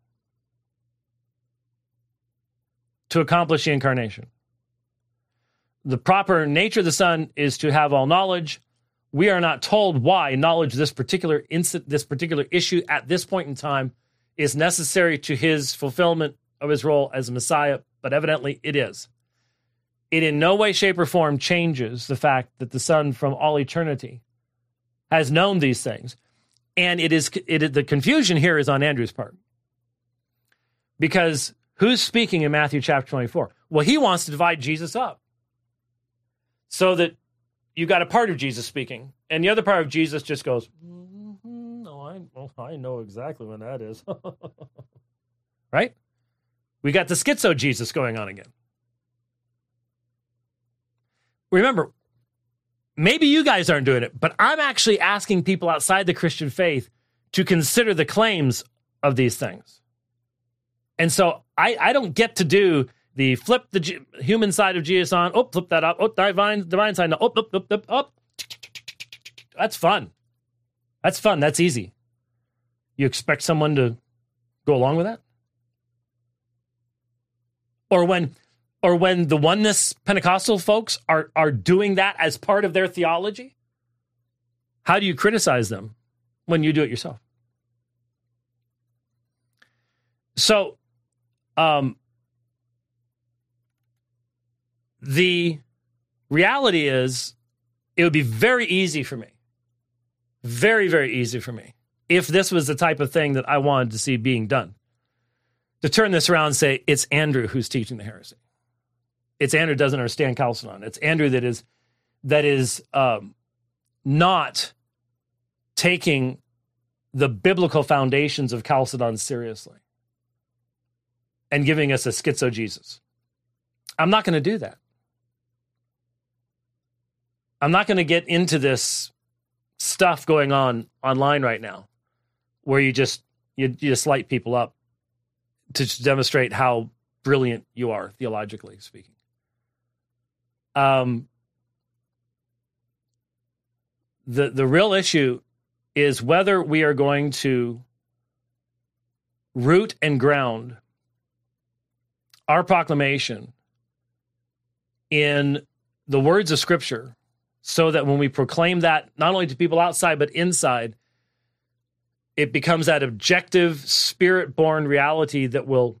to accomplish the incarnation. The proper nature of the Son is to have all knowledge, we are not told why knowledge this particular this particular issue at this point in time is necessary to his fulfillment of his role as Messiah, but evidently it is. It in no way, shape, or form changes the fact that the Son from all eternity has known these things. And it is it, the confusion here is on Andrew's part. Because who's speaking in Matthew chapter 24? Well, he wants to divide Jesus up so that you've got a part of Jesus speaking, and the other part of Jesus just goes, mm-hmm, "No, I, well, I know exactly when that is." *laughs* right? We got the schizo Jesus going on again. Remember, maybe you guys aren't doing it, but I'm actually asking people outside the Christian faith to consider the claims of these things. And so I, I don't get to do the flip the G- human side of Jesus on, oh, flip that up, oh, divine, divine side, no, oh, up, up. Oh. That's fun. That's fun. That's easy. You expect someone to go along with that? Or when or when the oneness Pentecostal folks are are doing that as part of their theology? How do you criticize them when you do it yourself? So um the reality is it would be very easy for me. Very, very easy for me if this was the type of thing that I wanted to see being done. To turn this around and say, it's Andrew who's teaching the heresy. It's Andrew doesn't understand Chalcedon. It's Andrew that is that is um, not taking the biblical foundations of Chalcedon seriously and giving us a schizo Jesus. I'm not going to do that. I'm not going to get into this stuff going on online right now where you just you, you just light people up to demonstrate how brilliant you are theologically speaking. Um, the the real issue is whether we are going to root and ground our proclamation in the words of Scripture so that when we proclaim that not only to people outside but inside, it becomes that objective, spirit born reality that will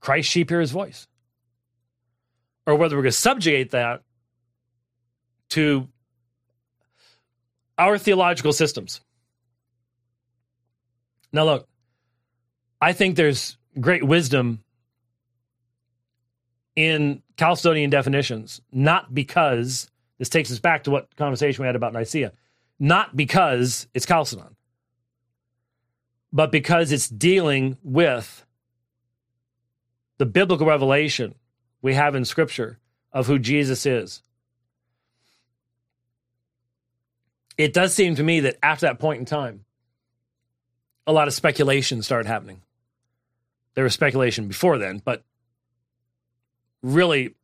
Christ sheep hear his voice. Or whether we're going to subjugate that to our theological systems. Now, look, I think there's great wisdom in Chalcedonian definitions, not because this takes us back to what conversation we had about Nicaea, not because it's Chalcedon, but because it's dealing with the biblical revelation we have in Scripture of who Jesus is. It does seem to me that after that point in time, a lot of speculation started happening. There was speculation before then, but really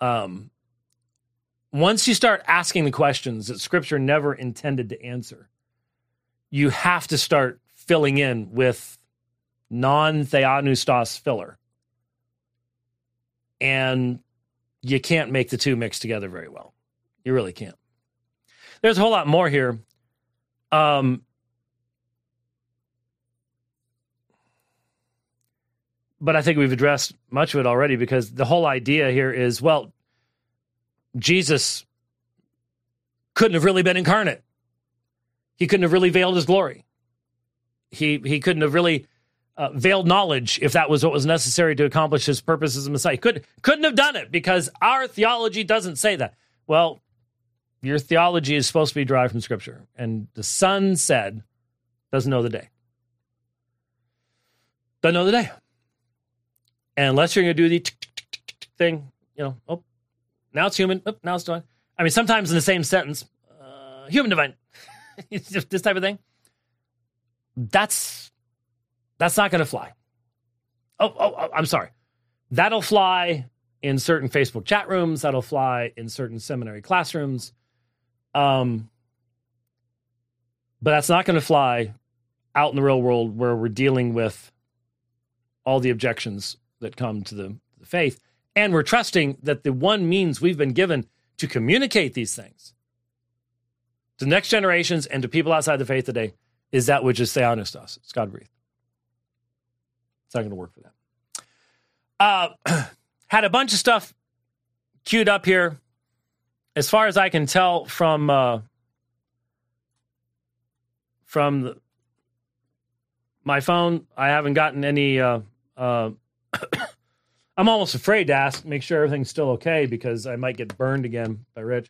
um, once you start asking the questions that scripture never intended to answer, you have to start filling in with non theopneustos filler. And you can't make the two mix together very well. You really can't. There's a whole lot more here. Um, but I think we've addressed much of it already because the whole idea here is well, Jesus couldn't have really been incarnate. He couldn't have really veiled his glory. He he couldn't have really uh, veiled knowledge if that was what was necessary to accomplish his purpose as a Messiah. Could couldn't have done it because our theology doesn't say that. Well, your theology is supposed to be derived from Scripture, and the Son said, doesn't know the day. Doesn't know the day. And unless you're going to do the thing, you know, oh, now it's human, oh, now it's divine. I mean, sometimes in the same sentence, uh, human divine, *laughs* this type of thing. That's that's not going to fly. Oh, oh, oh, I'm sorry. That'll fly in certain Facebook chat rooms. That'll fly in certain seminary classrooms. Um, but that's not going to fly out in the real world where we're dealing with all the objections that come to the, the faith. And we're trusting that the one means we've been given to communicate these things to next generations and to people outside the faith today is that which is theopneustos to us. It's God breathed. It's not going to work for them. Uh, *clears throat* had a bunch of stuff queued up here. As far as I can tell from uh, from the, my phone, I haven't gotten any. Uh, uh, I'm almost afraid to ask, make sure everything's still okay because I might get burned again by Rich.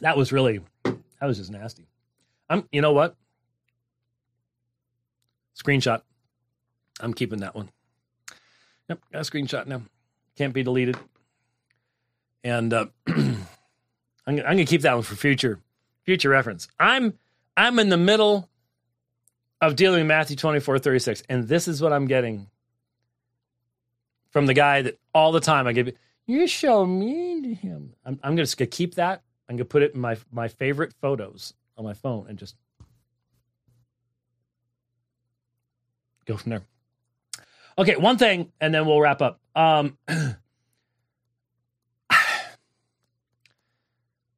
That was really, that was just nasty. I'm, you know what? Screenshot. I'm keeping that one. Yep, got a screenshot now. Can't be deleted. And uh, *clears throat* I'm, I'm going to keep that one for future future reference. I'm I'm in the middle of dealing with Matthew 24, 36, and this is what I'm getting from the guy that all the time I give you're so mean to him. I'm, I'm going to keep that. I'm going to put it in my my favorite photos on my phone and just go from there. Okay, one thing, and then we'll wrap up. Um, *sighs*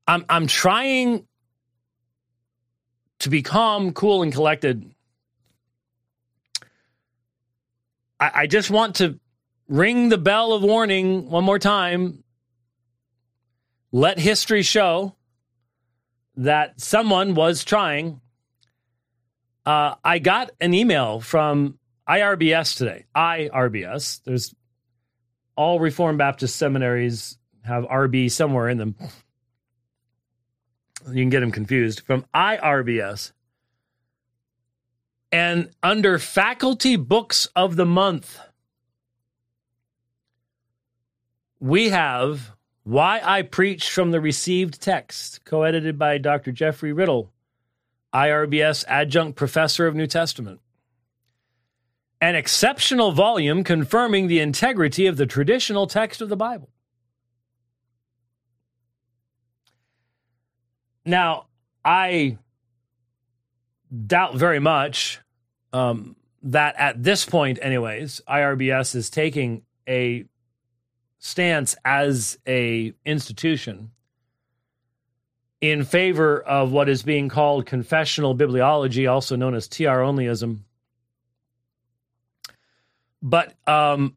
I'm I'm trying to be calm, cool, and collected. I, I just want to ring the bell of warning one more time. Let history show that someone was trying. Uh, I got an email from IRBS today. IRBS. There's all Reformed Baptist seminaries have RB somewhere in them. You can get them confused. From IRBS. And under faculty books of the month, we have Why I Preach from the Received Text, co edited by Dr. Jeffrey Riddle, IRBS adjunct professor of New Testament an exceptional volume confirming the integrity of the traditional text of the Bible. Now, I doubt very much um, that at this point, anyways, IRBS is taking a stance as a institution in favor of what is being called confessional bibliology, also known as TR onlyism but um,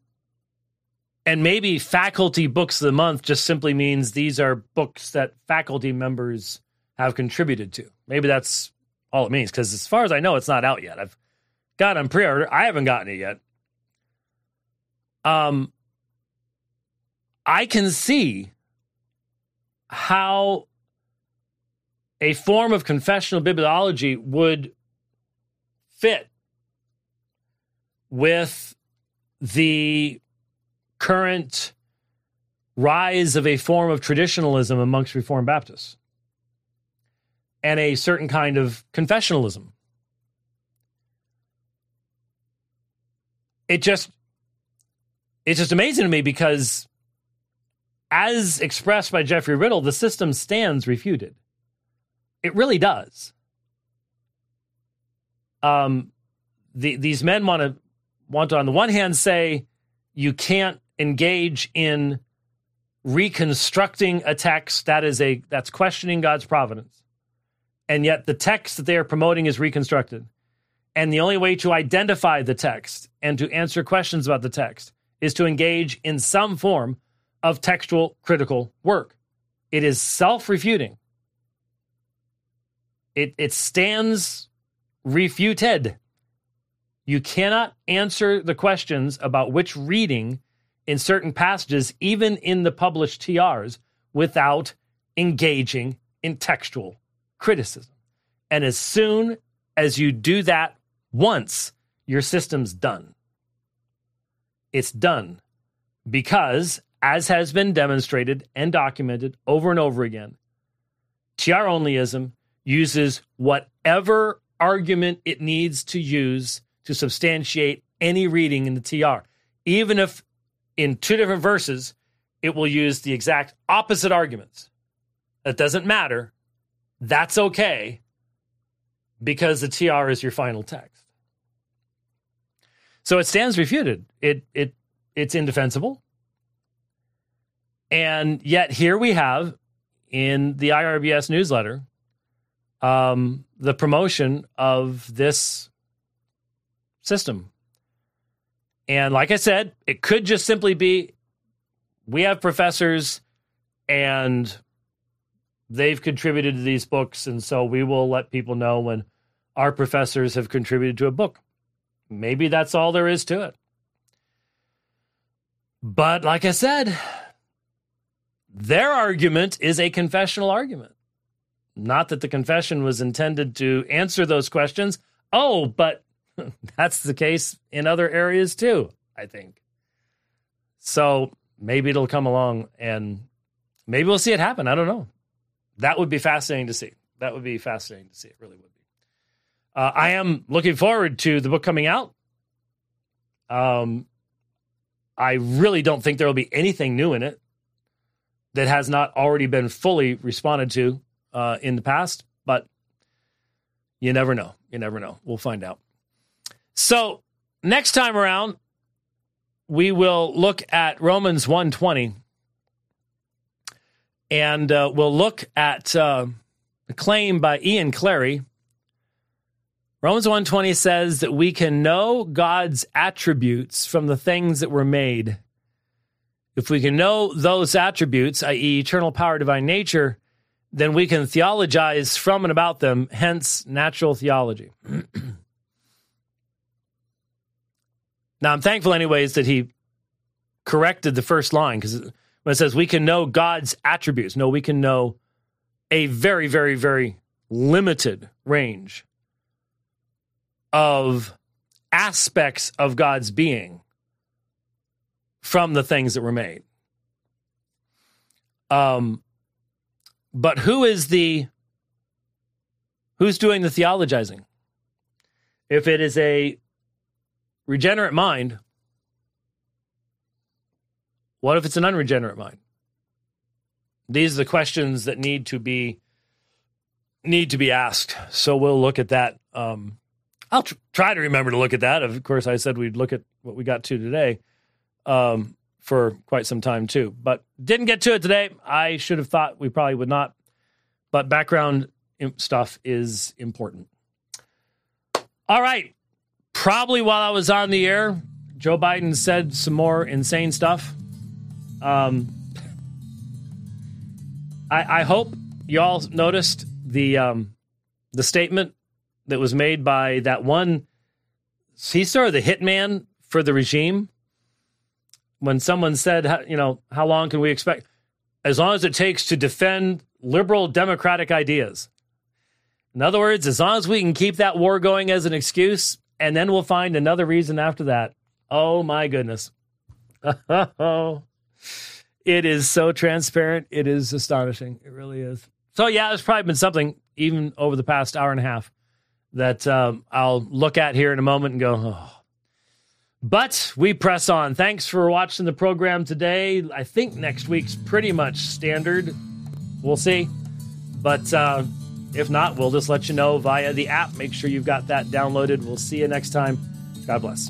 and maybe faculty books of the month just simply means these are books that faculty members have contributed to. Maybe that's all it means because as far as I know, it's not out yet. I've it on pre-order. I haven't gotten it yet. Um, I can see how a form of confessional bibliology would fit with the current rise of a form of traditionalism amongst Reformed Baptists and a certain kind of confessionalism. It just it's just amazing to me because as expressed by Jeffrey Riddle, the system stands refuted. It really does. Um, the, these men want to want to, on the one hand, say you can't engage in reconstructing a text that is a that's questioning God's providence, and yet the text that they are promoting is reconstructed. And the only way to identify the text and to answer questions about the text is to engage in some form of textual critical work. It is self refuting. It, it stands refuted. You cannot answer the questions about which reading in certain passages, even in the published TRs, without engaging in textual criticism. And as soon as you do that once, your system's done. It's done because, as has been demonstrated and documented over and over again, TR onlyism uses whatever argument it needs to use to substantiate any reading in the TR, even if in two different verses it will use the exact opposite arguments. That doesn't matter. That's okay because the TR is your final text. So it stands refuted. It it it's indefensible. And yet here we have in the IRBS newsletter um, the promotion of this system. And like I said, it could just simply be we have professors and they've contributed to these books. And so we will let people know when our professors have contributed to a book. Maybe that's all there is to it. But like I said, their argument is a confessional argument. Not that the confession was intended to answer those questions. Oh, but *laughs* that's the case in other areas too, I think. So maybe it'll come along and maybe we'll see it happen. I don't know. That would be fascinating to see. That would be fascinating to see. It really would be. Uh, I am looking forward to the book coming out. Um, I really don't think there will be anything new in it that has not already been fully responded to uh, in the past, but you never know. You never know. We'll find out. So next time around, we will look at Romans 120 and uh, we'll look at uh, a claim by Ian Clary. Romans 120 says that we can know God's attributes from the things that were made. If we can know those attributes, i.e., eternal power, divine nature, then we can theologize from and about them, hence natural theology. *clears throat* now, I'm thankful, anyways, that he corrected the first line because when it says we can know God's attributes, no, we can know a very, very, very limited range of aspects of God's being from the things that were made. Um, but who is the who's doing the theologizing? If it is a regenerate mind, what if it's an unregenerate mind? These are the questions that need to be need to be asked. So we'll look at that. Um, I'll tr- try to remember to look at that. Of course, I said we'd look at what we got to today um, for quite some time too, but didn't get to it today. I should have thought we probably would not. But background stuff is important. All right. Probably while I was on the air, Joe Biden said some more insane stuff. Um, *laughs* I, I hope y'all noticed the um, the statement that was made by that one. He's sort of the hitman for the regime. When someone said, you know, how long can we expect? As long as it takes to defend liberal democratic ideas. In other words, as long as we can keep that war going as an excuse, and then we'll find another reason after that. Oh my goodness. *laughs* It is so transparent. It is astonishing. It really is. So yeah, it's probably been something even over the past hour and a half that um, I'll look at here in a moment and go, oh. But we press on. Thanks for watching the program today. I think next week's pretty much standard. We'll see. But uh, if not, we'll just let you know via the app. Make sure you've got that downloaded. We'll see you next time. God bless.